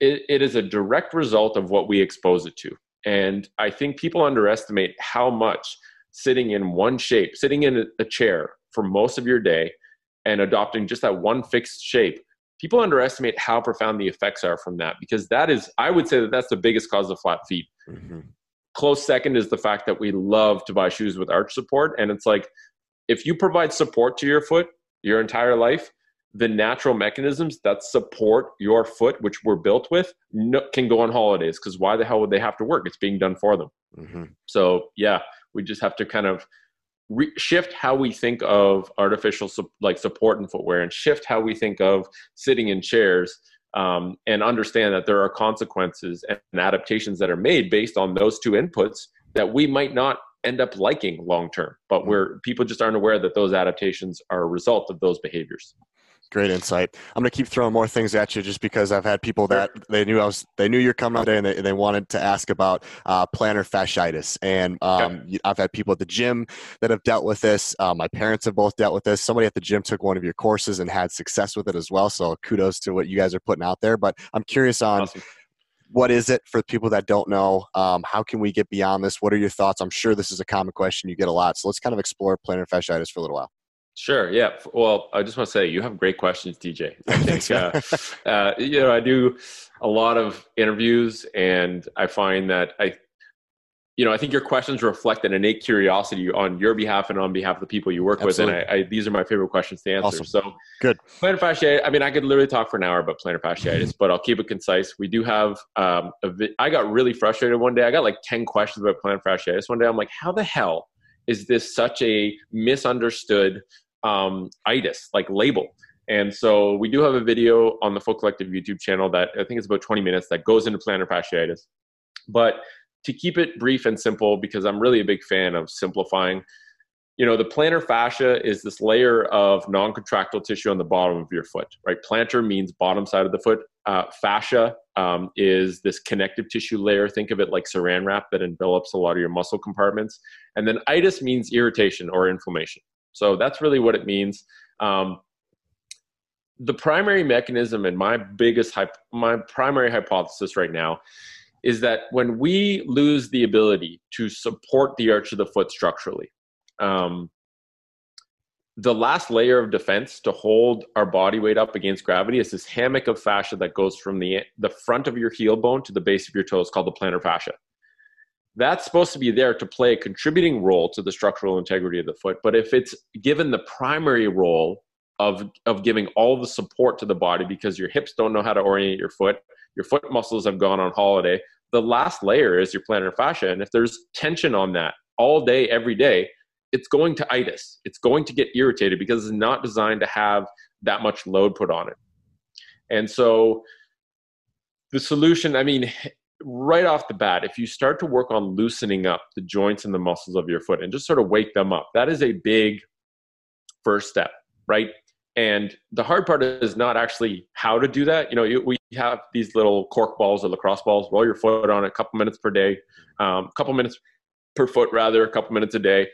it, it is a direct result of what we expose it to. And I think people underestimate how much sitting in one shape, sitting in a chair for most of your day and adopting just that one fixed shape people underestimate how profound the effects are from that because that is i would say that that's the biggest cause of flat feet mm-hmm. close second is the fact that we love to buy shoes with arch support and it's like if you provide support to your foot your entire life the natural mechanisms that support your foot which we're built with no, can go on holidays because why the hell would they have to work it's being done for them mm-hmm. so yeah we just have to kind of re- shift how we think of artificial su- like support and footwear and shift how we think of sitting in chairs um, and understand that there are consequences and adaptations that are made based on those two inputs that we might not end up liking long term but mm-hmm. where people just aren't aware that those adaptations are a result of those behaviors Great insight. I'm gonna keep throwing more things at you just because I've had people that they knew I was they knew you're coming out today and they, they wanted to ask about uh, plantar fasciitis and um, yeah. I've had people at the gym that have dealt with this. Uh, my parents have both dealt with this. Somebody at the gym took one of your courses and had success with it as well. So kudos to what you guys are putting out there. But I'm curious on. Awesome what is it for people that don't know? Um, how can we get beyond this? What are your thoughts? I'm sure this is a common question you get a lot. So let's kind of explore plantar fasciitis for a little while. Sure. Yeah. Well, I just want to say you have great questions, DJ. I think, uh, uh, you know, I do a lot of interviews, and I find that I, you know, I think your questions reflect an innate curiosity on your behalf and on behalf of the people you work Absolutely. with, and I, I, these are my favorite questions to answer. Awesome. So, good. Plantar fasciitis. I mean, I could literally talk for an hour about plantar fasciitis, but I'll keep it concise. We do have. Um, a vi- I got really frustrated one day. I got like ten questions about plantar fasciitis one day. I'm like, how the hell? Is this such a misunderstood um, itis, like label. And so we do have a video on the Foot Collective YouTube channel that I think is about 20 minutes that goes into plantar fasciitis. But to keep it brief and simple, because I'm really a big fan of simplifying, you know, the plantar fascia is this layer of non contractile tissue on the bottom of your foot, right? Plantar means bottom side of the foot, uh, fascia um, is this connective tissue layer. Think of it like saran wrap that envelops a lot of your muscle compartments. And then itis means irritation or inflammation. So that's really what it means. Um, the primary mechanism and my biggest my primary hypothesis right now is that when we lose the ability to support the arch of the foot structurally, um, the last layer of defense to hold our body weight up against gravity is this hammock of fascia that goes from the, the front of your heel bone to the base of your toes called the plantar fascia. That's supposed to be there to play a contributing role to the structural integrity of the foot. But if it's given the primary role of, of giving all the support to the body because your hips don't know how to orient your foot, your foot muscles have gone on holiday, the last layer is your plantar fascia. And if there's tension on that all day, every day, it's going to itis. It's going to get irritated because it's not designed to have that much load put on it. And so the solution, I mean, right off the bat, if you start to work on loosening up the joints and the muscles of your foot and just sort of wake them up, that is a big first step, right? And the hard part is not actually how to do that. You know, we have these little cork balls or lacrosse balls. Roll your foot on a couple minutes per day, a um, couple minutes per foot rather, a couple minutes a day.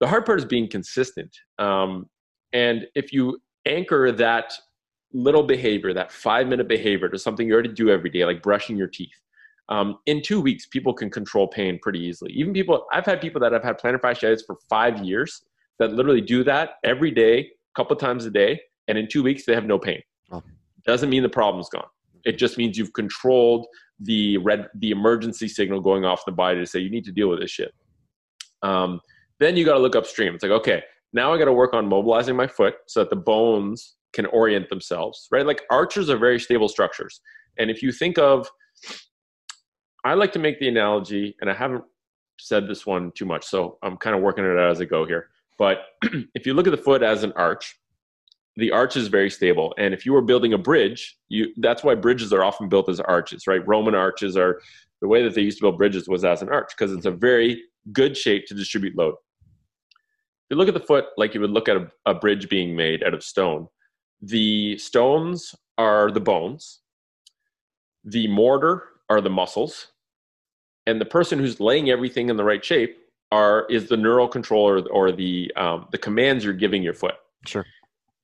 The hard part is being consistent. Um, and if you anchor that little behavior, that five minute behavior, to something you already do every day, like brushing your teeth, um, in two weeks, people can control pain pretty easily. Even people, I've had people that have had plantar fasciitis for five years that literally do that every day, a couple times a day, and in two weeks they have no pain. Oh. Doesn't mean the problem's gone. It just means you've controlled the red, the emergency signal going off the body to say you need to deal with this shit. Um, then you got to look upstream. It's like, okay, now I got to work on mobilizing my foot so that the bones can orient themselves, right? Like arches are very stable structures. And if you think of, I like to make the analogy, and I haven't said this one too much, so I'm kind of working it out as I go here. But if you look at the foot as an arch, the arch is very stable. And if you were building a bridge, you that's why bridges are often built as arches, right? Roman arches are the way that they used to build bridges was as an arch because it's a very good shape to distribute load If you look at the foot like you would look at a, a bridge being made out of stone, the stones are the bones, the mortar are the muscles, and the person who's laying everything in the right shape are is the neural controller or the um, the commands you're giving your foot. Sure.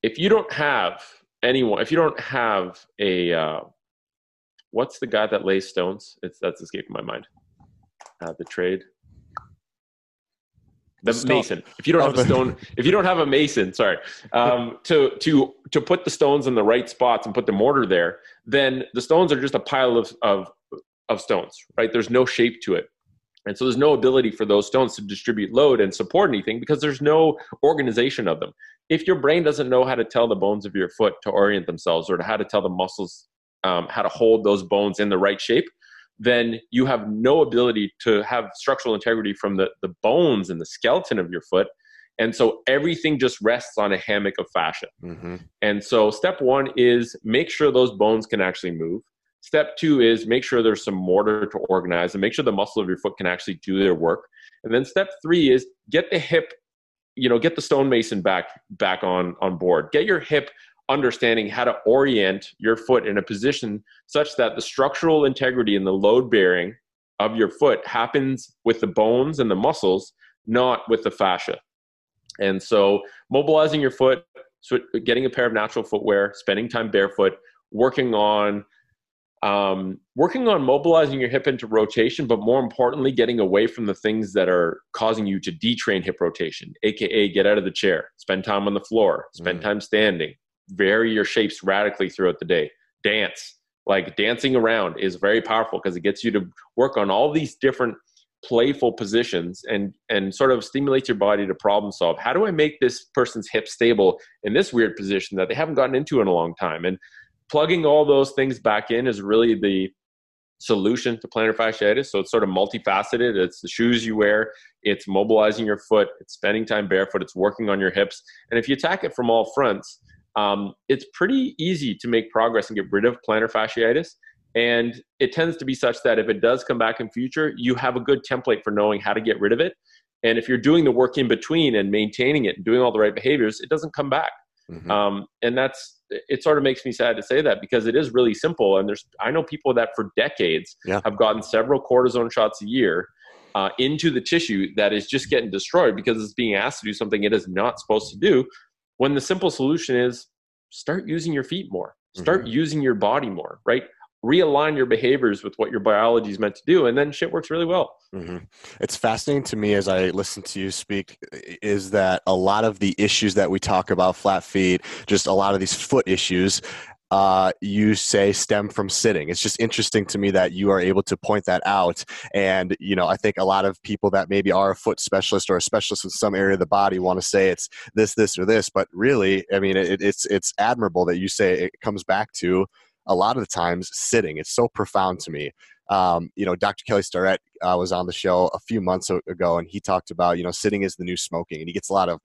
If you don't have anyone, if you don't have a uh, what's the guy that lays stones? It's that's escaping my mind. Uh, the trade the stone. mason. If you don't have a stone, if you don't have a mason, sorry, um, to to to put the stones in the right spots and put the mortar there, then the stones are just a pile of of of stones, right? There's no shape to it. And so there's no ability for those stones to distribute load and support anything because there's no organization of them. If your brain doesn't know how to tell the bones of your foot to orient themselves or to how to tell the muscles um, how to hold those bones in the right shape, then you have no ability to have structural integrity from the, the bones and the skeleton of your foot. And so everything just rests on a hammock of fascia. Mm-hmm. And so step one is make sure those bones can actually move. Step two is make sure there's some mortar to organize and make sure the muscle of your foot can actually do their work. And then step three is get the hip, you know, get the stonemason back back on on board. Get your hip understanding how to orient your foot in a position such that the structural integrity and the load bearing of your foot happens with the bones and the muscles, not with the fascia. And so, mobilizing your foot, getting a pair of natural footwear, spending time barefoot, working on um, working on mobilizing your hip into rotation, but more importantly, getting away from the things that are causing you to detrain hip rotation, aka get out of the chair, spend time on the floor, spend mm. time standing, vary your shapes radically throughout the day. Dance, like dancing around, is very powerful because it gets you to work on all these different playful positions and and sort of stimulates your body to problem solve. How do I make this person's hip stable in this weird position that they haven't gotten into in a long time? And plugging all those things back in is really the solution to plantar fasciitis. So it's sort of multifaceted. It's the shoes you wear, it's mobilizing your foot, it's spending time barefoot, it's working on your hips. And if you attack it from all fronts, um, it's pretty easy to make progress and get rid of plantar fasciitis. And it tends to be such that if it does come back in future, you have a good template for knowing how to get rid of it. And if you're doing the work in between and maintaining it and doing all the right behaviors, it doesn't come back. Mm-hmm. Um, and that's it sort of makes me sad to say that because it is really simple. And there's, I know people that for decades Yeah. have gotten several cortisone shots a year uh, into the tissue that is just getting destroyed because it's being asked to do something it is not supposed to do. When the simple solution is start using your feet more, start using your body more, right? Realign your behaviors with what your biology is meant to do, and then shit works really well. hmm It's fascinating to me as I listen to you speak is that a lot of the issues that we talk about, flat feet, just a lot of these foot issues, uh, you say stem from sitting. It's just interesting to me that you are able to point that out. And, you know, I think a lot of people that maybe are a foot specialist or a specialist in some area of the body want to say it's this, this, or this. But really, I mean, it, it's, it's admirable that you say it comes back to a lot of the times sitting. It's so profound to me um, you know, Dr. Kelly Starrett uh, was on the show a few months ago, and he talked about you know sitting is the new smoking, and he gets a lot of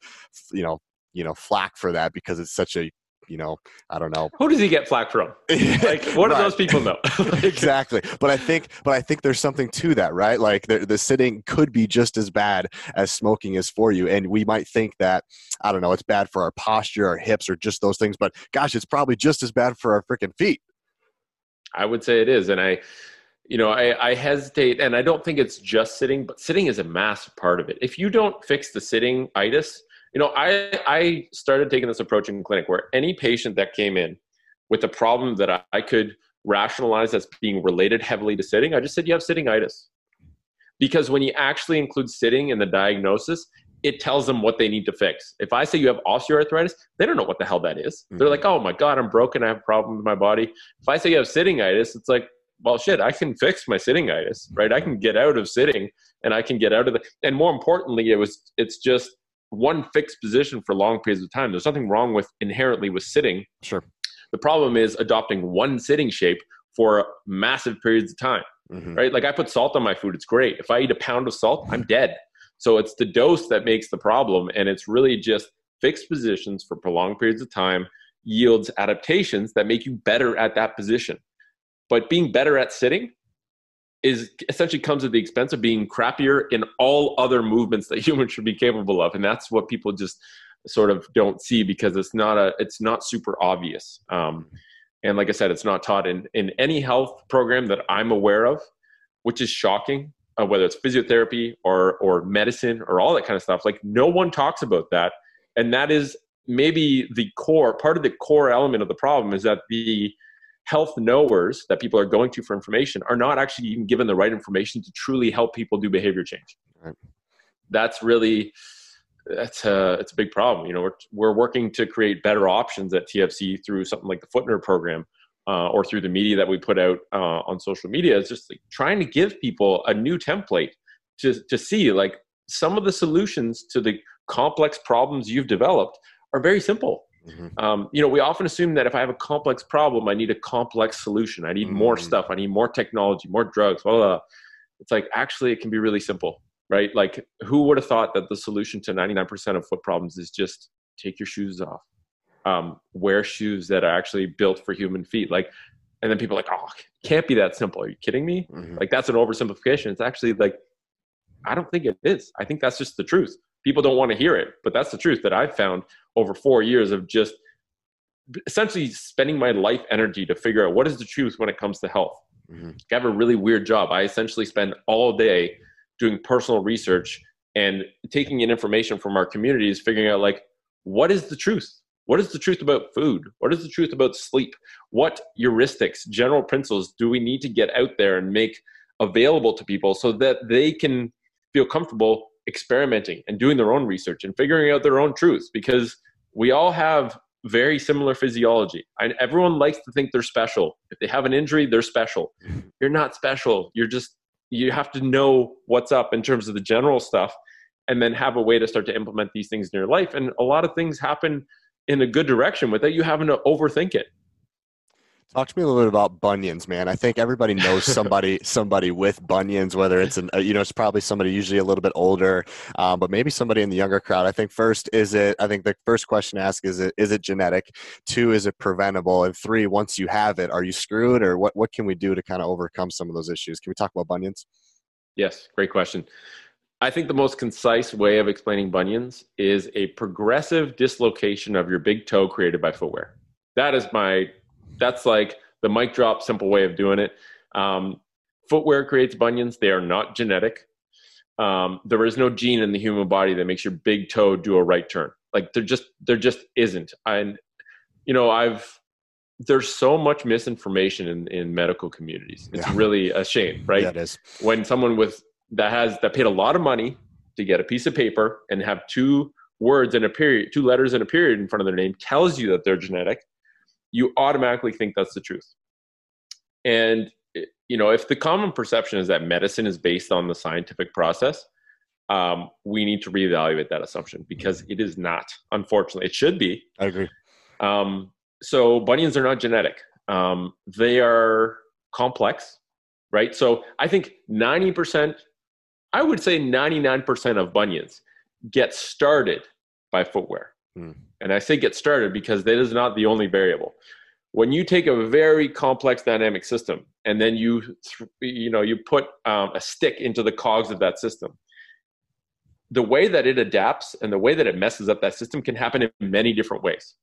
you know you know flack for that because it's such a you know I don't know Who does he get flack from? Like, what do those people know? exactly but i think but i think there's something to that right like the, the sitting could be just as bad as smoking is for you and we might think that i don't know it's bad for our posture our hips or just those things but gosh it's probably just as bad for our freaking feet I would say it is, and I, you know, I, I hesitate, and I don't think it's just sitting, but sitting is a massive part of it. If you don't fix the sitting itis, you know, I I started taking this approach in clinic where any patient that came in with a problem that I, I could rationalize as being related heavily to sitting, I just said you have sitting itis, because when you actually include sitting in the diagnosis. It tells them what they need to fix. If I say you have osteoarthritis, they don't know what the hell that is. They're Mhm. like, "Oh my god, I'm broken. I have a problem with my body." If I say you have sitting itis, it's like, well, shit, I can fix my sitting itis, right? I can get out of sitting and I can get out of the, and more importantly, it was, it's just one fixed position for long periods of time. There's nothing wrong with inherently with sitting. sure The problem is adopting one sitting shape for massive periods of time, Mhm. right? Like I put salt on my food. It's great. If I eat a pound of salt, I'm dead. So it's the dose that makes the problem. And it's really just fixed positions for prolonged periods of time yields adaptations that make you better at that position. But being better at sitting is essentially comes at the expense of being crappier in all other movements that humans should be capable of. And that's what people just sort of don't see because it's not a it's not super obvious. Um, and like I said, it's not taught in, in any health program that I'm aware of, which is shocking, uh, whether it's physiotherapy or, or medicine or all that kind of stuff. Like, no one talks about that. And that is maybe the core, part of the core element of the problem is that the health knowers that people are going to for information are not actually even given the right information to truly help people do behavior change. Right. That's really that's a it's a big problem. You know, we're we're working to create better options at TFC through something like the Footner program, uh, or through the media that we put out uh, on social media. is just like trying to give people a new template to to see like some of the solutions to the complex problems you've developed are very simple. Mhm. Um, you know, we often assume that if I have a complex problem, I need a complex solution. I need more Mm. stuff. I need more technology, more drugs. Blah, blah, blah. It's like actually, it can be really simple, right? Like, who would have thought that the solution to 99% of foot problems is just take your shoes off, um, wear shoes that are actually built for human feet? Like, and then people are like, oh, can't be that simple. Are you kidding me? Mhm. Like, that's an oversimplification. It's actually like, I don't think it is. I think that's just the truth. People don't want to hear it, but that's the truth that I've found over four years of just essentially spending my life energy to figure out what is the truth when it comes to health. Mhm. I have a really weird job. I essentially spend all day doing personal research and taking in information from our communities, figuring out like what is the truth? What is the truth about food? What is the truth about sleep? What heuristics, general principles do we need to get out there and make available to people so that they can feel comfortable experimenting and doing their own research and figuring out their own truths because we all have very similar physiology. And everyone likes to think they're special. If they have an injury, they're special. You're not special. You're just you have to know what's up in terms of the general stuff and then have a way to start to implement these things in your life and a lot of things happen in a good direction without you having to overthink it. Talk to me a little bit about bunions, man. I think everybody knows somebody somebody with bunions, whether it's an uh, you know it's probably somebody usually a little bit older, um, but maybe somebody in the younger crowd. I think first is it. I think the first question to ask is it is it genetic? Two is it preventable? And three, once you have it, are you screwed, or what what can we do to kind of overcome some of those issues? Can we talk about bunions? Yes, great question. I think the most concise way of explaining bunions is a progressive dislocation of your big toe created by footwear. That is my, that's like the mic drop simple way of doing it. Um, footwear creates bunions. They are not genetic. Um, there is no gene in the human body that makes your big toe do a right turn. Like there just, there just isn't. And, you know, I've, there's so much misinformation in, in medical communities. It's Yeah. really a shame, right? Yeah, it is. when someone with that has that paid a lot of money to get a piece of paper and have two words in a period, two letters in a period in front of their name tells you that they're genetic, you automatically think that's the truth. And you know, if the common perception is that medicine is based on the scientific process, um, we need to reevaluate that assumption because it is not. Unfortunately, it should be, I agree. um, so bunions are not genetic. Um, they are complex, right? So I think 90%, I would say 99% of bunions get started by footwear. Hmm. And I say get started because that is not the only variable. When you take a very complex dynamic system and then you, th- you know, you put um, a stick into the cogs of that system, the way that it adapts and the way that it messes up that system can happen in many different ways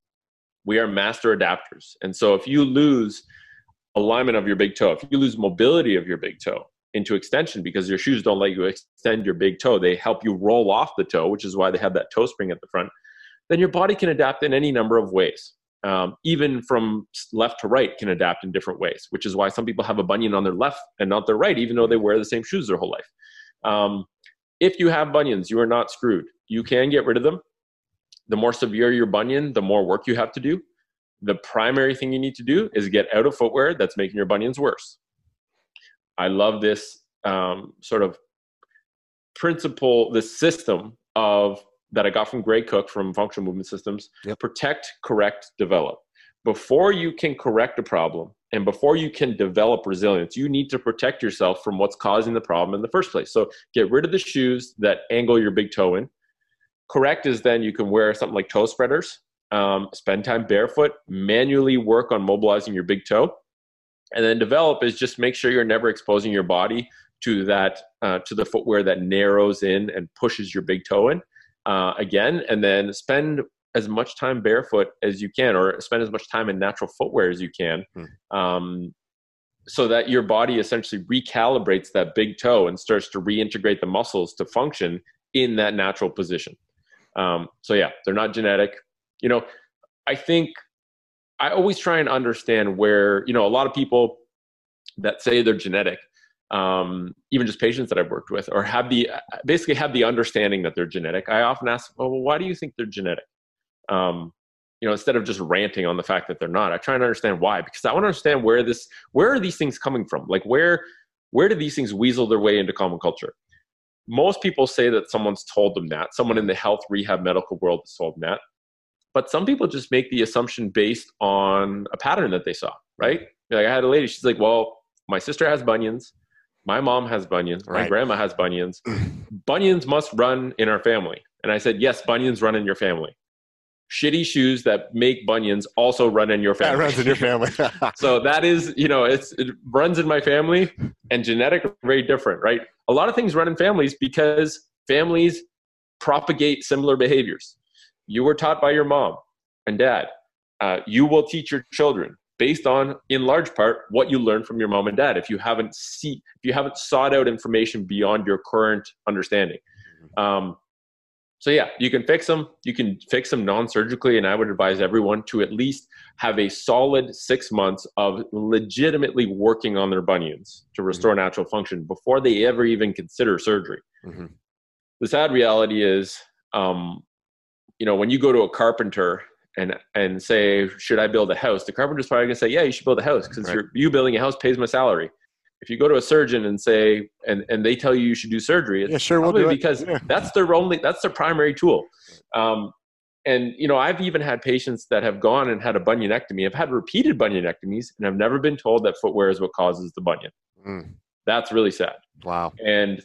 we are master adapters. And so if you lose alignment of your big toe, if you lose mobility of your big toe into extension because your shoes don't let you extend your big toe, they help you roll off the toe, which is why they have that toe spring at the front, then your body can adapt in any number of ways. Um, even from left to right can adapt in different ways, which is why some people have a bunion on their left and not their right, even though they wear the same shoes their whole life. Um, if you have bunions, you are not screwed. You can get rid of them the more severe your bunion, the more work you have to do. The primary thing you need to do is get out of footwear that's making your bunions worse. I love this um, sort of principle, this system of that I got from Gray Cook from Functional Movement Systems. Yep. Protect, correct, develop. Before you can correct a problem and before you can develop resilience, you need to protect yourself from what's causing the problem in the first place. So get rid of the shoes that angle your big toe in correct is then you can wear something like toe spreaders um, spend time barefoot manually work on mobilizing your big toe and then develop is just make sure you're never exposing your body to that uh, to the footwear that narrows in and pushes your big toe in uh, again. And then spend as much time barefoot as you can or spend as much time in natural footwear as you can um, so that your body essentially recalibrates that big toe and starts to reintegrate the muscles to function in that natural position. Um, so yeah, they're not genetic. You know, I think I always try and understand where you know a lot of people that say they're genetic, um, even just patients that I've worked with, or have the basically have the understanding that they're genetic. I often ask, well, why do you think they're genetic? Um, you know, instead of just ranting on the fact that they're not, I try and understand why because I want to understand where this where are these things coming from? Like where where do these things weasel their way into common culture? most people say that someone's told them that someone in the health rehab medical world has told them that but some people just make the assumption based on a pattern that they saw right? Like i had a lady she's like well my sister has bunions my mom has bunions my Right. grandma has bunions. Bunions must run in our family. And i said yes bunions run in your family. Shitty shoes that make bunions also run in your That family. runs in your family. so that is you know it's it runs in my family and genetic very different right? A lot of things run in families because families propagate similar behaviors you were taught by your mom and dad. Uh, you will teach your children based on in large part what you learned from your mom and dad. If you haven't see if you haven't sought out information beyond your current understanding. Um, so yeah you can fix them you can fix them non-surgically and i would advise everyone to at least have a solid six months of legitimately working on their bunions to restore natural function before they ever even consider surgery. Mhm. the sad reality is um, you know when you go to a carpenter and and say should i build a house the carpenter's probably going to say yeah you should build a house because Right. you building a house pays my salary if you go to a surgeon and say and and they tell you you should do surgery it's Yeah, sure, we'll probably do it. because Yeah. that's their only that's their primary tool um, and you know i've even had patients that have gone and had a bunionectomy I've had repeated bunionectomies and I've never been told that footwear is what causes the bunion Mm, that's really sad wow. and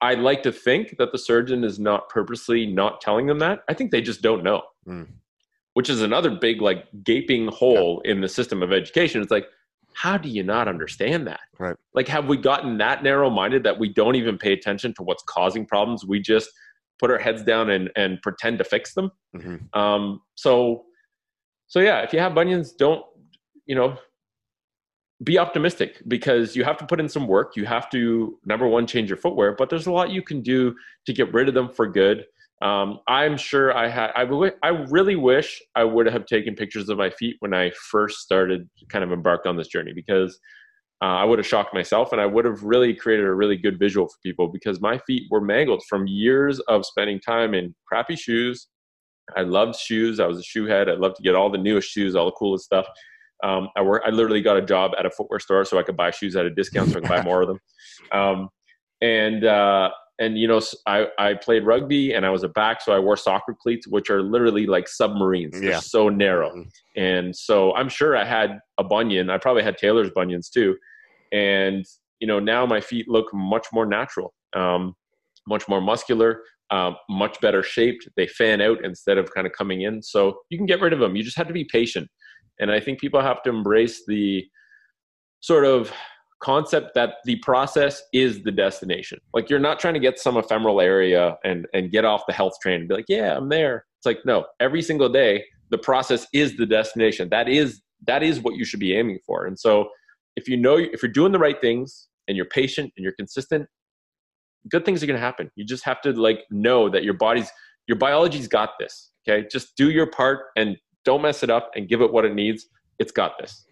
I like to think that the surgeon is not purposely not telling them that. I think they just don't know, Mm. which is another big, like, gaping hole in the system of education. It's like, how do you not understand that? Right. Like, have we gotten that narrow minded that we don't even pay attention to what's causing problems? We just put our heads down and, and pretend to fix them. hmm Um, so, so yeah, if you have bunions, don't you know be optimistic because you have to put in some work. You have to number one change your footwear, but there's a lot you can do to get rid of them for good. Um, I'm sure I had. I, w- I really wish I would have taken pictures of my feet when I first started, kind of embarked on this journey, because uh, I would have shocked myself, and I would have really created a really good visual for people because my feet were mangled from years of spending time in crappy shoes. I loved shoes. I was a shoe head. I loved to get all the newest shoes, all the coolest stuff. Um, I work. I literally got a job at a footwear store so I could buy shoes at a discount, so I could buy more of them. Um, and uh, and you know, I I played rugby and I was a back, so I wore soccer cleats, which are literally like submarines. They're yeah. so narrow, mm-hmm. and so I'm sure I had a bunion. I probably had tailor's bunions too, and you know, now my feet look much more natural, um, much more muscular. Um, much better shaped. They fan out instead of kind of coming in. So you can get rid of them. You just have to be patient. And I think people have to embrace the sort of concept that the process is the destination. Like you're not trying to get some ephemeral area and and get off the health train and be like, yeah, I'm there. It's like no, every single day the process is the destination. That is that is what you should be aiming for. And so if you know if you're doing the right things and you're patient and you're consistent, good things are going to happen. You just have to like know that your body's your biology's got this. Okay? Just do your part and don't mess it up and give it what it needs. It's got this.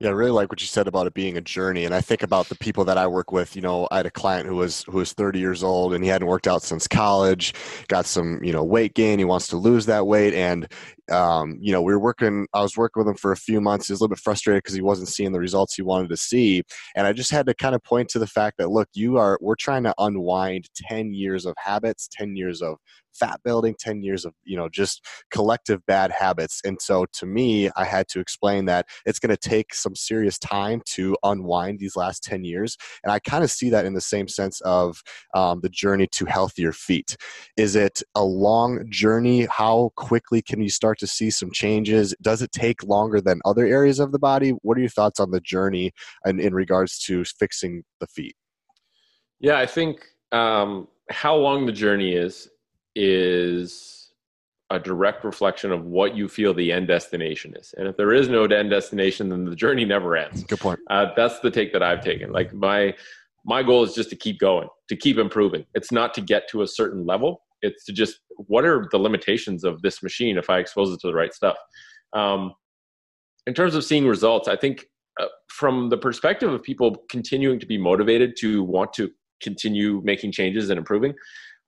Yeah, I really like what you said about it being a journey. And I think about the people that I work with. You know, I had a client who was who was 30 years old and he hadn't worked out since college, got some, you know, weight gain. He wants to lose that weight. And um, you know, we were working, I was working with him for a few months. He was a little bit frustrated because he wasn't seeing the results he wanted to see. And I just had to kind of point to the fact that, look, you are, we're trying to unwind 10 years of habits, 10 years of fat building 10 years of you know just collective bad habits and so to me i had to explain that it's going to take some serious time to unwind these last 10 years and i kind of see that in the same sense of um, the journey to healthier feet is it a long journey how quickly can you start to see some changes does it take longer than other areas of the body what are your thoughts on the journey and in regards to fixing the feet yeah i think um, how long the journey is is a direct reflection of what you feel the end destination is. And if there is no end destination, then the journey never ends. Good point. Uh, that's the take that I've taken. Like my my goal is just to keep going, to keep improving. It's not to get to a certain level. It's to just what are the limitations of this machine if I expose it to the right stuff. Um, in terms of seeing results, I think uh, from the perspective of people continuing to be motivated to want to continue making changes and improving,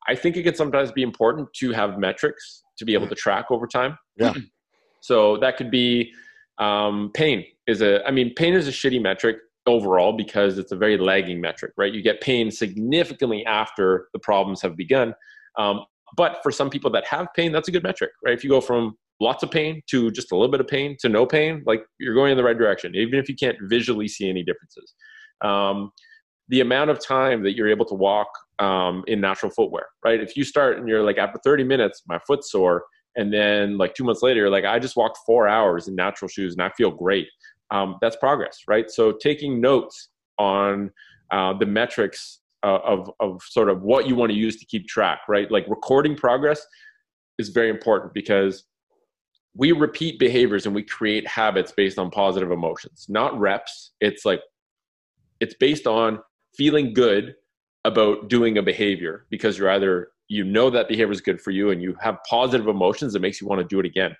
I think it can sometimes be important to have metrics to be able to track over time. Yeah. so that could be um, pain is a, I mean, pain is a shitty metric overall because it's a very lagging metric, right? You get pain significantly after the problems have begun. Um, but for some people that have pain, that's a good metric, right? If you go from lots of pain to just a little bit of pain to no pain, like you're going in the right direction, even if you can't visually see any differences. Um, the amount of time that you're able to walk um, in natural footwear, right? If you start and you're like, after 30 minutes, my foot's sore, and then like two months later, like, I just walked four hours in natural shoes and I feel great. Um, that's progress, right? So taking notes on uh, the metrics uh, of, of sort of what you want to use to keep track, right? Like recording progress is very important because we repeat behaviors and we create habits based on positive emotions, not reps. It's like, it's based on feeling good about doing a behavior because you're either you know that behavior is good for you and you have positive emotions that makes you want to do it again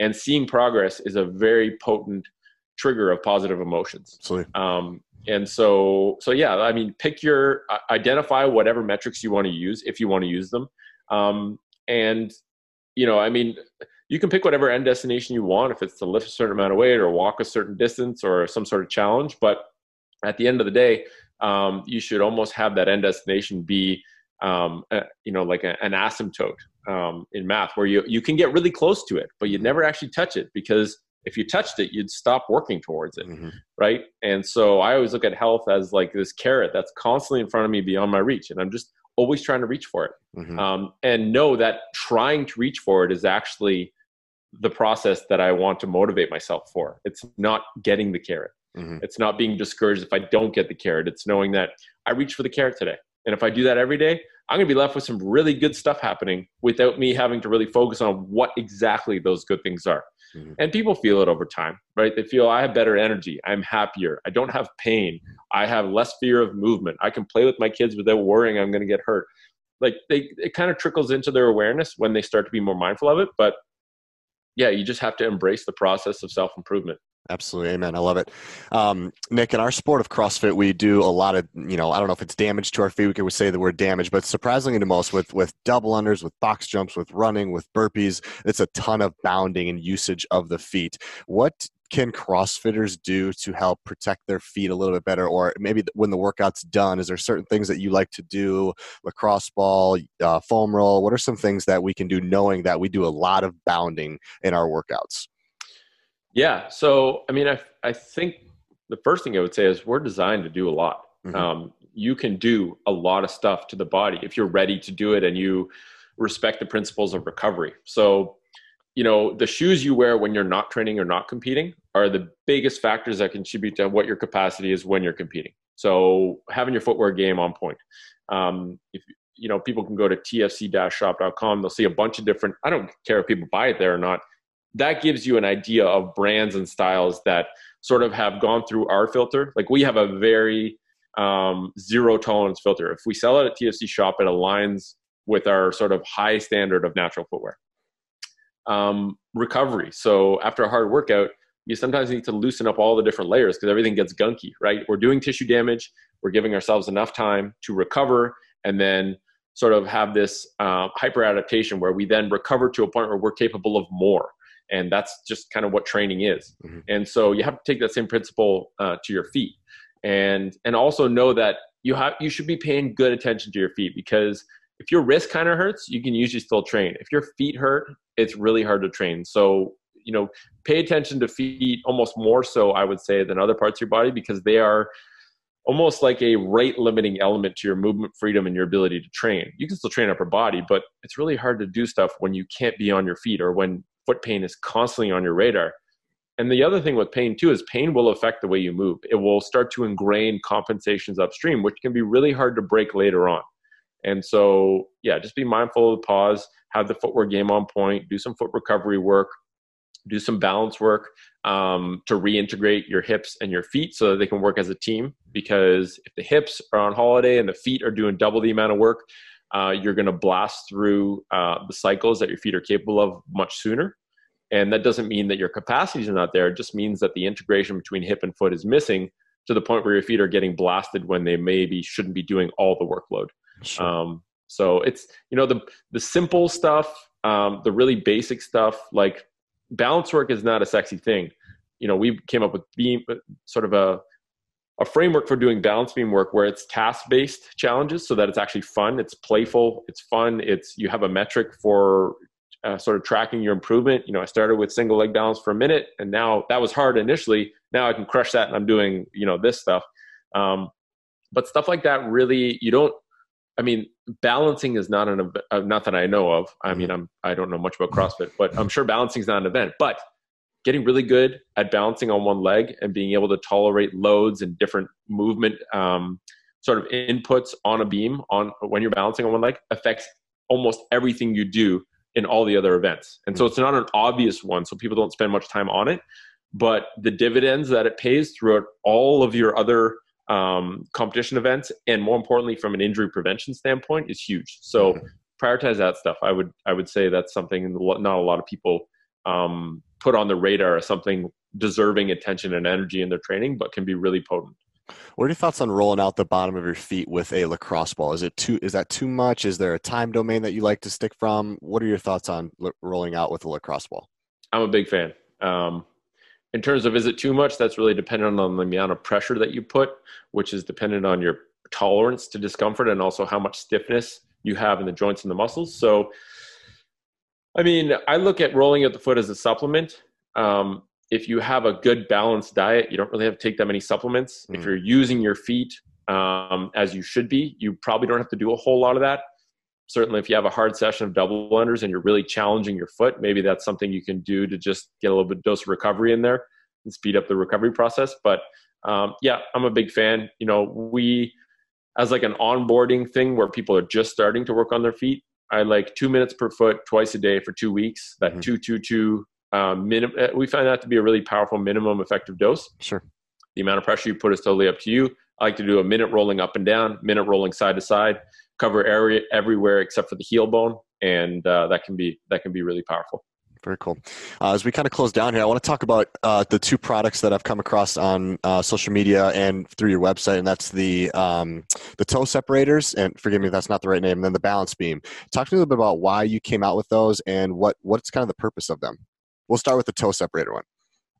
and seeing progress is a very potent trigger of positive emotions. Um, and so so yeah i mean pick your uh, identify whatever metrics you want to use if you want to use them. Um, and you know i mean you can pick whatever end destination you want if it's to lift a certain amount of weight or walk a certain distance or some sort of challenge but at the end of the day um, you should almost have that end destination be um, you know like a, an asymptote um, in math where you, you can get really close to it but you'd never actually touch it because if you touched it you'd stop working towards it mm-hmm. right and so i always look at health as like this carrot that's constantly in front of me beyond my reach and i'm just always trying to reach for it mm-hmm. um, and know that trying to reach for it is actually the process that i want to motivate myself for it's not getting the carrot Mm-hmm. It's not being discouraged if I don't get the carrot. It's knowing that I reached for the carrot today And if I do that every day, I'm going to be left with some really good stuff happening without me having to really focus on what exactly those good things are. Mm-hmm. And people feel it over time, right? They feel I have better energy, I'm happier, I don't have pain, I have less fear of movement, I can play with my kids without worrying I'm going to get hurt. Like they, it kind of trickles into their awareness when they start to be more mindful of it. But yeah, you just have to embrace the process of self improvement. Absolutely. Amen. I love it. Um, Nick, in our sport of CrossFit, we do a lot of, you know, I don't know if it's damage to our feet. We could say the word damage, but surprisingly to most with, with double unders, with box jumps, with running, with burpees, it's a ton of bounding and usage of the feet. What can CrossFitters do to help protect their feet a little bit better? Or maybe when the workout's done, is there certain things that you like to do? Lacrosse ball, uh, foam roll. What are some things that we can do knowing that we do a lot of bounding in our workouts? Yeah. So, I mean, I, I think the first thing I would say is we're designed to do a lot. Mm-hmm. Um, you can do a lot of stuff to the body if you're ready to do it and you respect the principles of recovery. So, you know, the shoes you wear when you're not training or not competing are the biggest factors that contribute to what your capacity is when you're competing. So, having your footwear game on point. Um, if you know, people can go to tfc-shop.com. They'll see a bunch of different. I don't care if people buy it there or not that gives you an idea of brands and styles that sort of have gone through our filter. Like we have a very um, zero tolerance filter. If we sell it at TFC shop, it aligns with our sort of high standard of natural footwear. Um, recovery. So after a hard workout, you sometimes need to loosen up all the different layers because everything gets gunky, right? We're doing tissue damage. We're giving ourselves enough time to recover and then sort of have this uh, hyper adaptation where we then recover to a point where we're capable of more and that's just kind of what training is mm-hmm. and so you have to take that same principle uh, to your feet and and also know that you have you should be paying good attention to your feet because if your wrist kind of hurts you can usually still train if your feet hurt it's really hard to train so you know pay attention to feet almost more so i would say than other parts of your body because they are almost like a rate limiting element to your movement freedom and your ability to train. You can still train upper body, but it's really hard to do stuff when you can't be on your feet or when foot pain is constantly on your radar. And the other thing with pain too is pain will affect the way you move. It will start to ingrain compensations upstream, which can be really hard to break later on. And so, yeah, just be mindful of the pause, have the footwear game on point, do some foot recovery work, do some balance work um, to reintegrate your hips and your feet so that they can work as a team. Because if the hips are on holiday and the feet are doing double the amount of work, uh, you're going to blast through uh, the cycles that your feet are capable of much sooner. And that doesn't mean that your capacities are not there. It just means that the integration between hip and foot is missing to the point where your feet are getting blasted when they maybe shouldn't be doing all the workload. Sure. Um, so it's you know the the simple stuff, um, the really basic stuff like balance work is not a sexy thing. You know, we came up with beam sort of a a framework for doing balance beam work where it's task based challenges so that it's actually fun it's playful it's fun it's you have a metric for uh, sort of tracking your improvement. You know i started with single leg balance for a minute and now that was hard initially. Now i can crush that and i'm doing you know this stuff. Um, but stuff like that really you don't i mean balancing is not an uh, not that i know of. I mean i'm i don't know much about crossfit but i'm sure balancing is not an event. But getting really good at balancing on one leg and being able to tolerate loads and different movement um, sort of inputs on a beam on when you're balancing on one leg affects almost everything you do in all the other events. And so it's not an obvious one, so people don't spend much time on it. But the dividends that it pays throughout all of your other um, competition events, and more importantly, from an injury prevention standpoint, is huge. So mm-hmm. prioritize that stuff. I would I would say that's something not a lot of people um, put on the radar as something deserving attention and energy in their training, but can be really potent. What are your thoughts on rolling out the bottom of your feet with a lacrosse ball? Is it too? Is that too much? Is there a time domain that you like to stick from? What are your thoughts on l- rolling out with a lacrosse ball? I'm a big fan. Um, in terms of is it too much? That's really dependent on the amount of pressure that you put, which is dependent on your tolerance to discomfort and also how much stiffness you have in the joints and the muscles. So I mean, I look at rolling out the foot as a supplement. Um, if you have a good balanced diet, you don't really have to take that many supplements. Mm. If you're using your feet um, as you should be, you probably don't have to do a whole lot of that. Certainly, if you have a hard session of double unders and you're really challenging your foot, maybe that's something you can do to just get a little bit dose of recovery in there and speed up the recovery process. But um, yeah, I'm a big fan. You know, we as like an onboarding thing where people are just starting to work on their feet, I like two minutes per foot twice a day for two weeks. That mm-hmm. two two two um, minimum. Uh, we find that to be a really powerful minimum effective dose. Sure. The amount of pressure you put is totally up to you. I like to do a minute rolling up and down, minute rolling side to side, cover area everywhere except for the heel bone, and uh, that can be that can be really powerful. Very cool. Uh, as we kind of close down here, I want to talk about uh, the two products that I've come across on uh, social media and through your website, and that's the um, the toe separators. And forgive me if that's not the right name. And then the balance beam. Talk to me a little bit about why you came out with those and what what's kind of the purpose of them. We'll start with the toe separator one.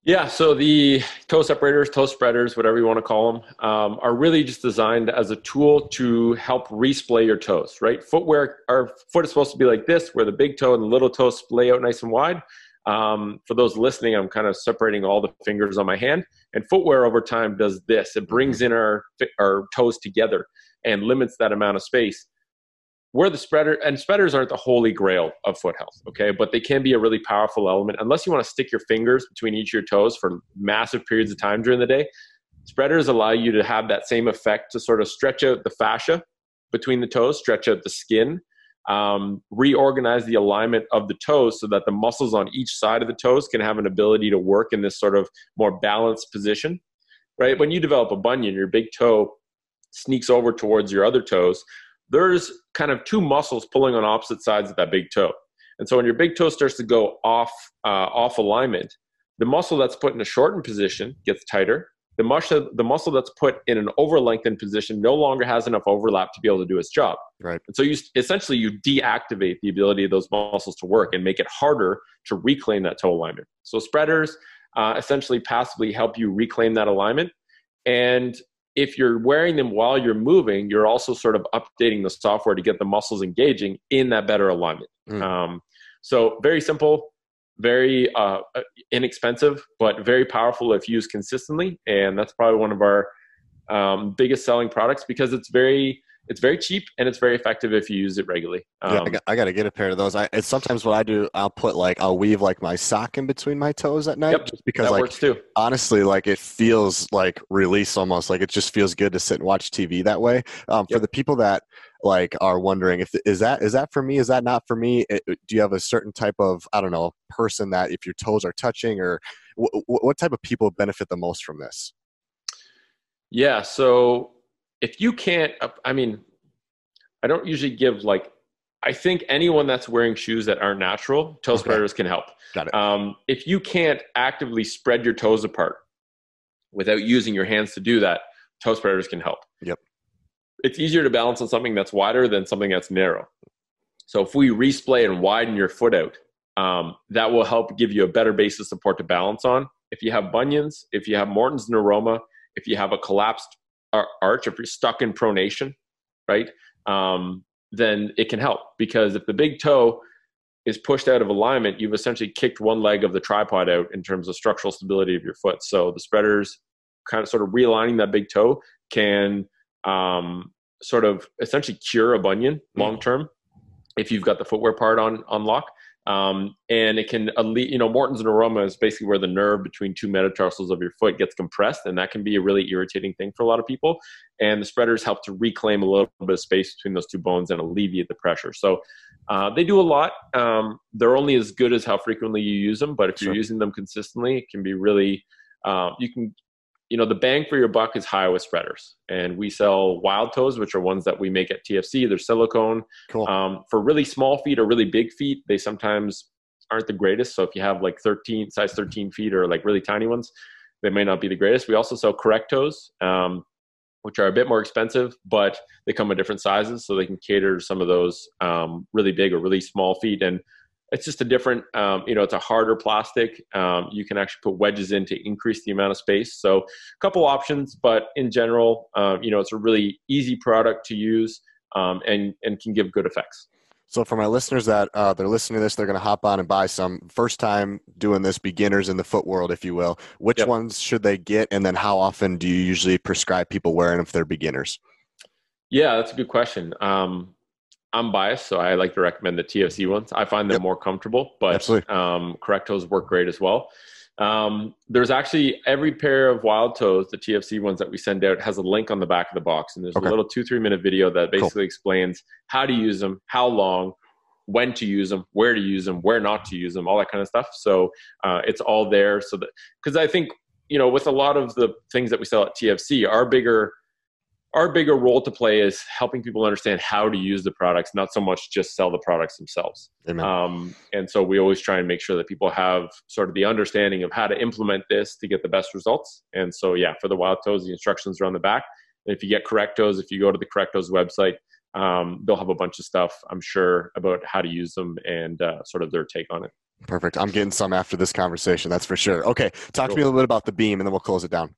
Yeah, so the toe separators, toe spreaders, whatever you want to call them, um, are really just designed as a tool to help resplay your toes, right? Footwear, our foot is supposed to be like this, where the big toe and the little toe splay out nice and wide. Um, for those listening, I'm kind of separating all the fingers on my hand. And footwear over time does this it brings in our, our toes together and limits that amount of space where the spreader and spreaders aren't the holy grail of foot health, okay, but they can be a really powerful element unless you want to stick your fingers between each of your toes for massive periods of time during the day. Spreaders allow you to have that same effect to sort of stretch out the fascia between the toes, stretch out the skin, um, reorganize the alignment of the toes so that the muscles on each side of the toes can have an ability to work in this sort of more balanced position. Right? When you develop a bunion, your big toe sneaks over towards your other toes there's kind of two muscles pulling on opposite sides of that big toe. And so when your big toe starts to go off uh, off alignment, the muscle that's put in a shortened position gets tighter. The muscle the muscle that's put in an over lengthened position no longer has enough overlap to be able to do its job. Right. And so you essentially you deactivate the ability of those muscles to work and make it harder to reclaim that toe alignment. So spreaders uh, essentially passively help you reclaim that alignment. And if you're wearing them while you're moving, you're also sort of updating the software to get the muscles engaging in that better alignment. Mm. Um, so very simple, very uh, inexpensive, but very powerful if used consistently. And that's probably one of our um, biggest selling products because it's very it's very cheap and it's very effective if you use it regularly. Um, yeah, I got, I got, to get a pair of those. I it's sometimes what I do, I'll put like I'll weave like my sock in between my toes at night, yep, just because that like works too. honestly, like it feels like release almost. Like it just feels good to sit and watch TV that way. Um, yep. For the people that like are wondering if is that is that for me? Is that not for me? It, do you have a certain type of I don't know person that if your toes are touching or w- what type of people benefit the most from this? Yeah, so if you can't, I mean, I don't usually give like I think anyone that's wearing shoes that aren't natural, toe okay. spreaders can help. Got it. Um, if you can't actively spread your toes apart without using your hands to do that, toe spreaders can help. Yep. It's easier to balance on something that's wider than something that's narrow. So if we resplay and widen your foot out, um, that will help give you a better base of support to balance on. If you have bunions, if you have Morton's neuroma, if you have a collapsed arch, if you're stuck in pronation, right? um, then it can help because if the big toe is pushed out of alignment, you've essentially kicked one leg of the tripod out in terms of structural stability of your foot. So the spreaders kind of sort of realigning that big toe can um, sort of essentially cure a bunion mm. long term if you've got the footwear part on on lock. Um, and it can, alleviate you know, Morton's neuroma is basically where the nerve between two metatarsals of your foot gets compressed, and that can be a really irritating thing for a lot of people. And the spreaders help to reclaim a little bit of space between those two bones and alleviate the pressure. So uh, they do a lot. Um, they're only as good as how frequently you use them, but if sure. you're using them consistently, it can be really, uh, you can you know the bang for your buck is high with spreaders. And we sell wild toes which are ones that we make at tfc they're silicone. Cool. um, for really small feet or really big feet they sometimes aren't the greatest. So if you have like 13 size 13 feet or like really tiny ones they may not be the greatest. We also sell correct toes um, which are a bit more expensive but they come in different sizes so they can cater to some of those um, really big or really small feet. And it's just a different um, you know it's a harder plastic. Um, you can actually put wedges in to increase the amount of space. So a couple options but in general um, you know it's a really easy product to use um, and and can give good effects. So for my listeners that uh, they're listening to this they're going to hop on and buy some. First time doing this beginners in the foot world if you will. Which yep. ones should they get and then how often do you usually prescribe people wearing them if they're beginners? Yeah that's a good question. Um, I'm biased, so I like to recommend the TFC ones. I find them yep. more comfortable, but um, correct toes work great as well. Um, there's actually every pair of wild toes, the TFC ones that we send out, has a link on the back of the box, and there's Okay. a little two three minute video that basically explains how to use them, how long, when to use them, where to use them, where not to use them, all that kind of stuff. So uh, it's all there. So that because I think you know with a lot of the things that we sell at TFC, our bigger our bigger role to play is helping people understand how to use the products, not so much just sell the products themselves. Um, and so we always try and make sure that people have sort of the understanding of how to implement this to get the best results. And so, yeah, for the wild toes, the instructions are on the back. And if you get Correct Toes, if you go to the Correct Toes website, um, they'll have a bunch of stuff, I'm sure, about how to use them and uh, sort of their take on it. Perfect. I'm getting some after this conversation. That's for sure. Okay, talk to me a little bit about the beam, and then we'll close it down.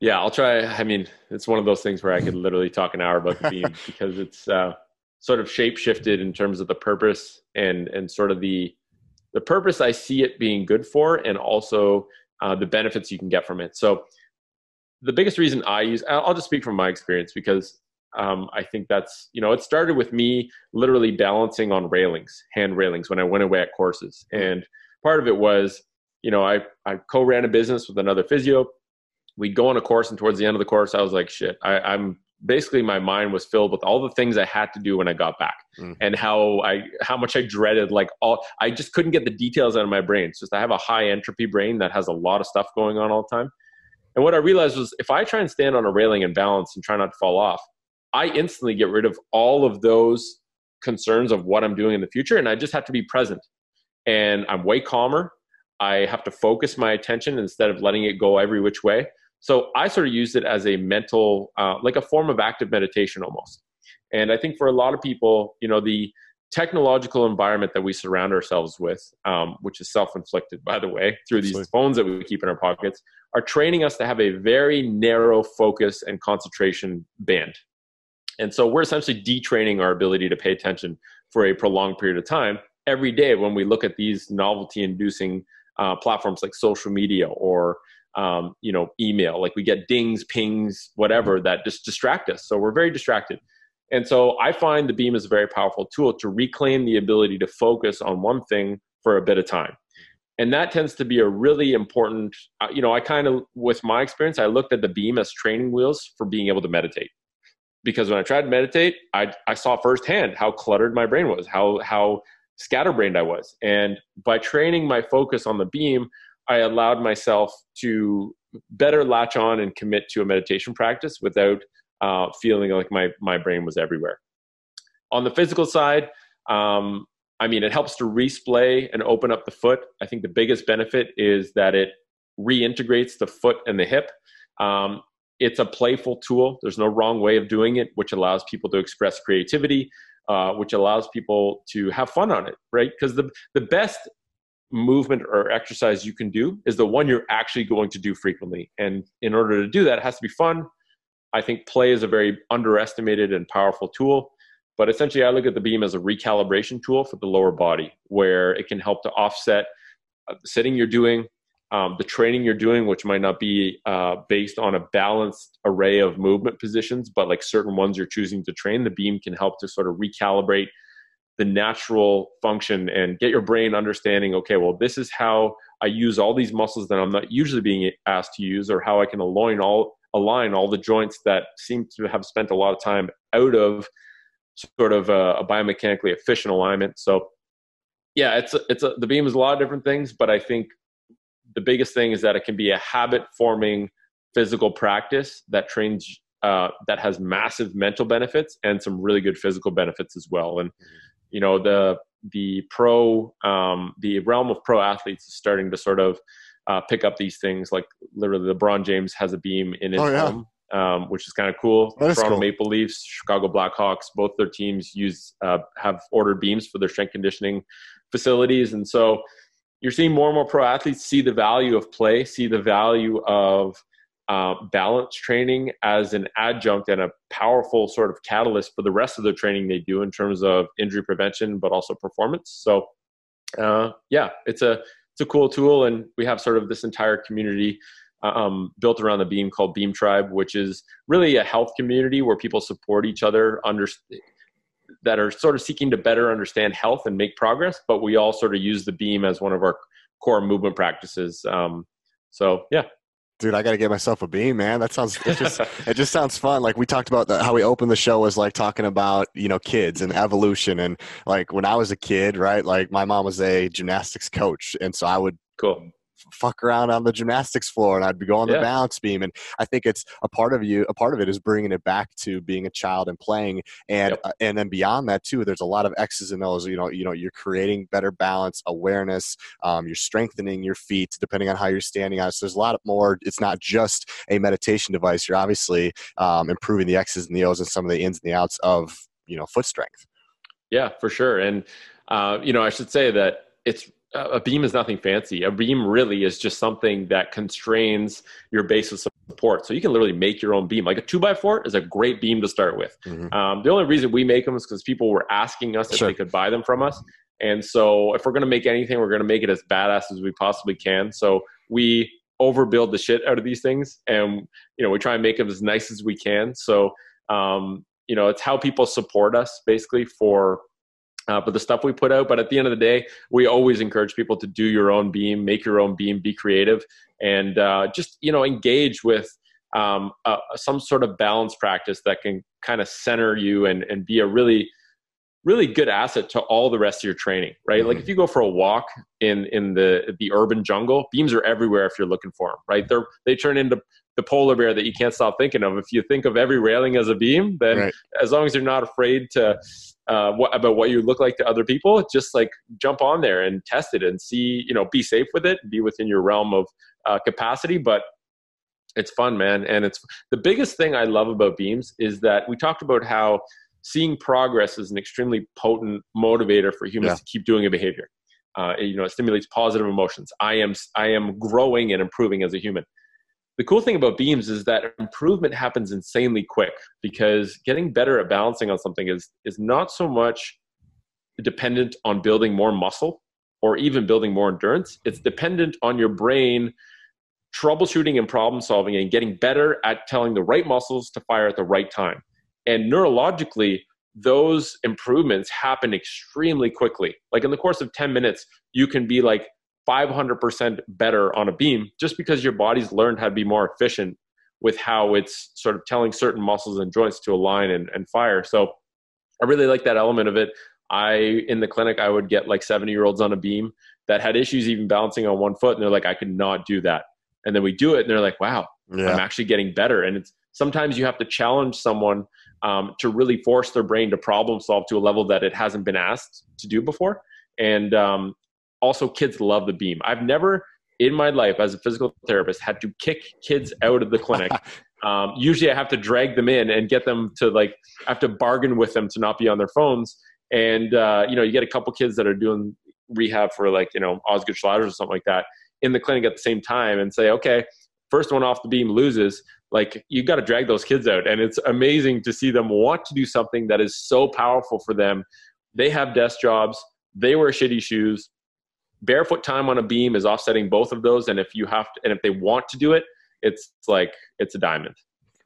Yeah, I'll try. I mean, it's one of those things where I could literally talk an hour about the beam because it's uh, sort of shape shifted in terms of the purpose and and sort of the the purpose I see it being good for, and also uh, the benefits you can get from it. So, the biggest reason I use, I'll I'll just speak from my experience because um, I think that's you know it started with me literally balancing on railings, hand railings when I went away at courses, and part of it was you know I I co-ran a business with another physio we'd go on a course and towards the end of the course i was like shit I, i'm basically my mind was filled with all the things i had to do when i got back Mm. and how i how much i dreaded like all i just couldn't get the details out of my brain. It's just i have a high entropy brain that has a lot of stuff going on all the time. And what i realized was if i try and stand on a railing and balance and try not to fall off i instantly get rid of all of those concerns of what i'm doing in the future and i just have to be present. And i'm way calmer. I have to focus my attention instead of letting it go every which way so I sort of used it as a mental, uh, like a form of active meditation almost. And I think for a lot of people, you know, the technological environment that we surround ourselves with, um, which is self-inflicted, by the way, through these Absolutely. phones that we keep in our pockets, are training us to have a very narrow focus and concentration band. And so we're essentially detraining our ability to pay attention for a prolonged period of time every day when we look at these novelty-inducing uh, platforms like social media or um, you know email like we get dings pings whatever that just distract us. So we're very distracted. And so i find the beam is a very powerful tool to reclaim the ability to focus on one thing for a bit of time. And that tends to be a really important uh, you know i kind of with my experience i looked at the beam as training wheels for being able to meditate. Because when i tried to meditate i, I saw firsthand how cluttered my brain was how how scatterbrained i was. And by training my focus on the beam I allowed myself to better latch on and commit to a meditation practice without uh, feeling like my my brain was everywhere. On the physical side, um, I mean, it helps to resplay and open up the foot. I think the biggest benefit is that it reintegrates the foot and the hip. Um, it's a playful tool. There's no wrong way of doing it, which allows people to express creativity, uh, which allows people to have fun on it, right? Because the the best movement or exercise you can do is the one you're actually going to do frequently. And in order to do that, it has to be fun. I think play is a very underestimated and powerful tool. But essentially, I look at the beam as a recalibration tool for the lower body, where it can help to offset uh, the sitting you're doing, um, the training you're doing, which might not be uh, based on a balanced array of movement positions, but like certain ones you're choosing to train. The beam can help to sort of recalibrate the natural function and get your brain understanding okay well this is how i use all these muscles that i'm not usually being asked to use or how i can align all align all the joints that seem to have spent a lot of time out of sort of a, a biomechanically efficient alignment. So yeah it's a, it's a, the beam is a lot of different things but i think the biggest thing is that it can be a habit forming physical practice that trains uh, that has massive mental benefits and some really good physical benefits as well. And you know the the pro um, the realm of pro athletes is starting to sort of uh, pick up these things like literally LeBron James has a beam in his Oh, yeah. home um, which is kind of cool That Toronto cool. Maple Leafs Chicago Blackhawks both their teams use uh, have ordered beams for their strength conditioning facilities and so you're seeing more and more pro athletes see the value of play see the value of uh, balance training as an adjunct and a powerful sort of catalyst for the rest of the training they do in terms of injury prevention, but also performance. So, uh, yeah, it's a it's a cool tool, and we have sort of this entire community um, built around the Beam called Beam Tribe, which is really a health community where people support each other, under that are sort of seeking to better understand health and make progress. But we all sort of use the Beam as one of our core movement practices. Um, so yeah, dude, I got to get myself a beam, man. That sounds it just it just sounds fun. Like we talked about the, how we opened the show was like talking about you know kids and evolution and like when I was a kid, right? Like my mom was a gymnastics coach, and so I would cool fuck around on the gymnastics floor and I'd be going yeah. the balance beam. And I think it's a part of you, a part of it is bringing it back to being a child and playing. And, yep. uh, and then beyond that too, there's a lot of X's and O's, you know, you know, you're creating better balance, awareness, um, you're strengthening your feet depending on how you're standing on it. So there's a lot more, it's not just a meditation device. You're obviously um, improving the X's and the O's and some of the ins and the outs of, you know, foot strength. Yeah, for sure. And, uh, you know, I should say that it's a beam is nothing fancy. A beam really is just something that constrains your base of support. So you can literally make your own beam. Like a two by four is a great beam to start with. Mm-hmm. Um, the only reason we make them is because people were asking us sure. if they could buy them from us. And so if we're going to make anything, we're going to make it as badass as we possibly can. So we overbuild the shit out of these things, and you know we try and make them as nice as we can. So um, you know it's how people support us basically for uh, but the stuff we put out. But at the end of the day, we always encourage people to do your own beam, make your own beam, be creative, and uh, just you know engage with um, uh, some sort of balance practice that can kind of center you and and be a really really good asset to all the rest of your training right mm-hmm. like if you go for a walk in in the the urban jungle beams are everywhere if you're looking for them right they're they turn into the polar bear that you can't stop thinking of if you think of every railing as a beam then right. as long as you're not afraid to uh, what, about what you look like to other people, just like jump on there and test it and see, you know, be safe with it, be within your realm of uh, capacity. But it's fun, man. And it's the biggest thing I love about beams is that we talked about how seeing progress is an extremely potent motivator for humans yeah. to keep doing a behavior. Uh, you know, it stimulates positive emotions. I am I am growing and improving as a human the cool thing about beams is that improvement happens insanely quick because getting better at balancing on something is is not so much dependent on building more muscle or even building more endurance. It's dependent on your brain troubleshooting and problem solving and getting better at telling the right muscles to fire at the right time. And neurologically those improvements happen extremely quickly. Like in the course of 10 minutes you can be like 500% better on a beam just because your body's learned how to be more efficient with how it's sort of telling certain muscles and joints to align and, and fire. So I really like that element of it. I, in the clinic, I would get like 70 year olds on a beam that had issues even balancing on one foot. And they're like, I could not do that. And then we do it and they're like, wow, yeah. I'm actually getting better. And it's sometimes you have to challenge someone um, to really force their brain to problem solve to a level that it hasn't been asked to do before. And um, also kids love the beam. I've never in my life as a physical therapist had to kick kids out of the clinic. um, usually I have to drag them in and get them to like, I have to bargain with them to not be on their phones. And, uh, you know, you get a couple kids that are doing rehab for like, you know, Osgood Schlatters or something like that in the clinic at the same time and say, okay, first one off the beam loses. Like you got to drag those kids out. And it's amazing to see them want to do something that is so powerful for them. They have desk jobs. They wear shitty shoes barefoot time on a beam is offsetting both of those. And if you have to and if they want to do it it's like it's a diamond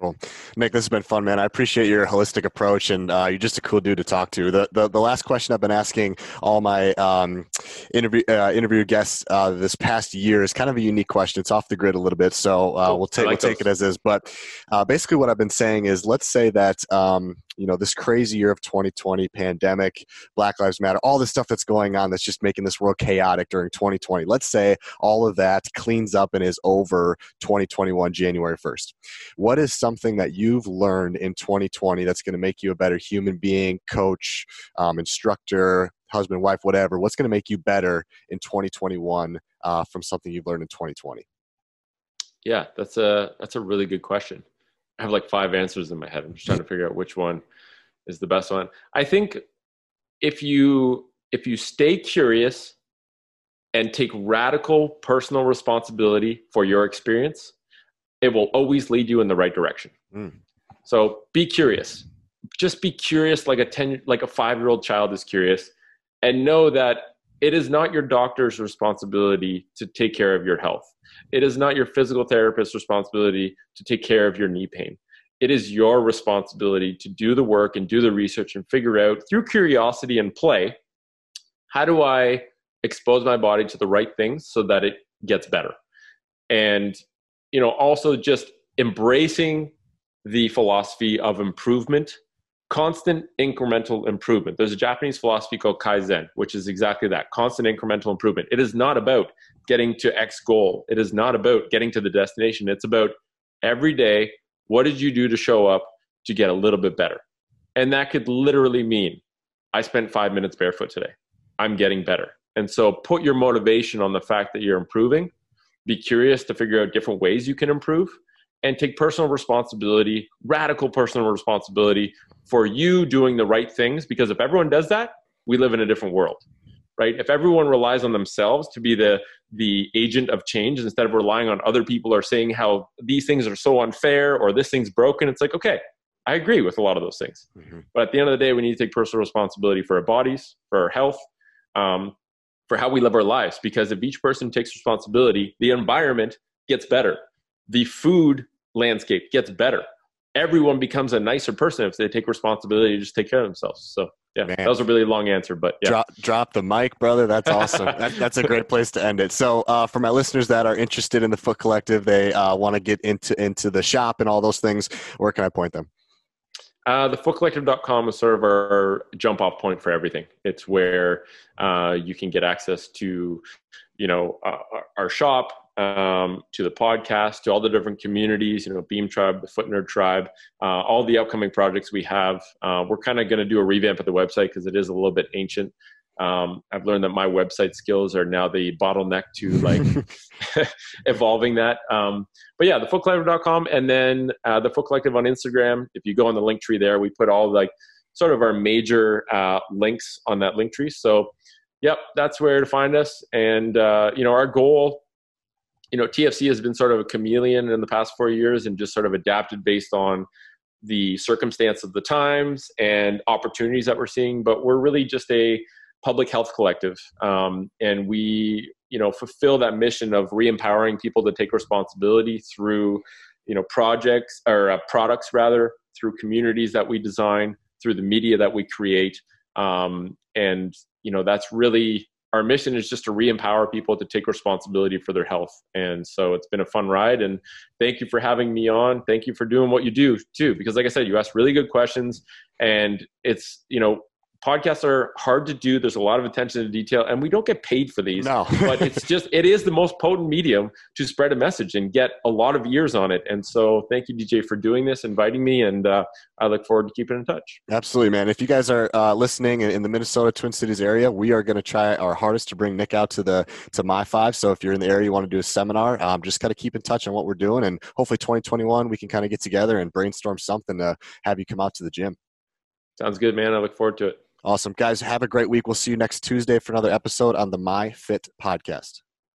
Cool. Nick, this has been fun, man. I appreciate your holistic approach, and uh, you're just a cool dude to talk to. The, the, the last question I've been asking all my um, interview uh, interview guests uh, this past year is kind of a unique question. It's off the grid a little bit, so uh, cool. we'll take like we'll take it as is. But uh, basically, what I've been saying is, let's say that um, you know this crazy year of 2020 pandemic black lives matter all this stuff that's going on that's just making this world chaotic during 2020 let's say all of that cleans up and is over 2021 january 1st what is something that you've learned in 2020 that's going to make you a better human being coach um, instructor husband wife whatever what's going to make you better in 2021 uh, from something you've learned in 2020 yeah that's a that's a really good question I have like five answers in my head. I'm just trying to figure out which one is the best one. I think if you if you stay curious and take radical personal responsibility for your experience, it will always lead you in the right direction. Mm. So be curious. Just be curious like a 10 like a 5-year-old child is curious and know that it is not your doctor's responsibility to take care of your health. It is not your physical therapist's responsibility to take care of your knee pain. It is your responsibility to do the work and do the research and figure out through curiosity and play how do I expose my body to the right things so that it gets better. And, you know, also just embracing the philosophy of improvement, constant incremental improvement. There's a Japanese philosophy called Kaizen, which is exactly that constant incremental improvement. It is not about getting to X goal, it is not about getting to the destination. It's about every day, what did you do to show up to get a little bit better? And that could literally mean I spent five minutes barefoot today. I'm getting better. And so put your motivation on the fact that you're improving. Be curious to figure out different ways you can improve and take personal responsibility, radical personal responsibility for you doing the right things. Because if everyone does that, we live in a different world, right? If everyone relies on themselves to be the, the agent of change instead of relying on other people or saying how these things are so unfair or this thing's broken, it's like, okay, I agree with a lot of those things. Mm-hmm. But at the end of the day, we need to take personal responsibility for our bodies, for our health, um, for how we live our lives. Because if each person takes responsibility, the environment gets better, the food landscape gets better. Everyone becomes a nicer person if they take responsibility to just take care of themselves. So, yeah, Man. that was a really long answer, but yeah. Drop, drop the mic, brother. That's awesome. that, that's a great place to end it. So, uh, for my listeners that are interested in the Foot Collective, they uh, want to get into into the shop and all those things. Where can I point them? Uh, thefootcollective.com is sort of our jump off point for everything. It's where uh, you can get access to, you know, uh, our shop, um, to the podcast, to all the different communities, you know, Beam Tribe, the Foot Nerd Tribe, uh, all the upcoming projects we have. Uh, we're kind of going to do a revamp of the website because it is a little bit ancient. Um, I've learned that my website skills are now the bottleneck to like evolving that. Um, but yeah, thefootcollective.com and then uh, the Foot Collective on Instagram. If you go on the link tree there, we put all like sort of our major uh, links on that link tree. So, yep, that's where to find us. And uh, you know, our goal, you know, TFC has been sort of a chameleon in the past four years and just sort of adapted based on the circumstance of the times and opportunities that we're seeing. But we're really just a public health collective um, and we you know fulfill that mission of re-empowering people to take responsibility through you know projects or uh, products rather through communities that we design through the media that we create um, and you know that's really our mission is just to re-empower people to take responsibility for their health and so it's been a fun ride and thank you for having me on. Thank you for doing what you do too because like i said you ask really good questions and it's you know podcasts are hard to do. There's a lot of attention to detail, and we don't get paid for these. No, but it's just it is the most potent medium to spread a message and get a lot of ears on it. And so, thank you, DJ, for doing this, inviting me, and uh, I look forward to keeping in touch. Absolutely, man. If you guys are uh, listening in the Minnesota Twin Cities area, we are going to try our hardest to bring Nick out to the to my five. So if you're in the area, you want to do a seminar, um, just kind of keep in touch on what we're doing, and hopefully 2021 we can kind of get together and brainstorm something to have you come out to the gym. Sounds good, man. I look forward to it. Awesome. Guys, have a great week. We'll see you next Tuesday for another episode on the My Fit podcast.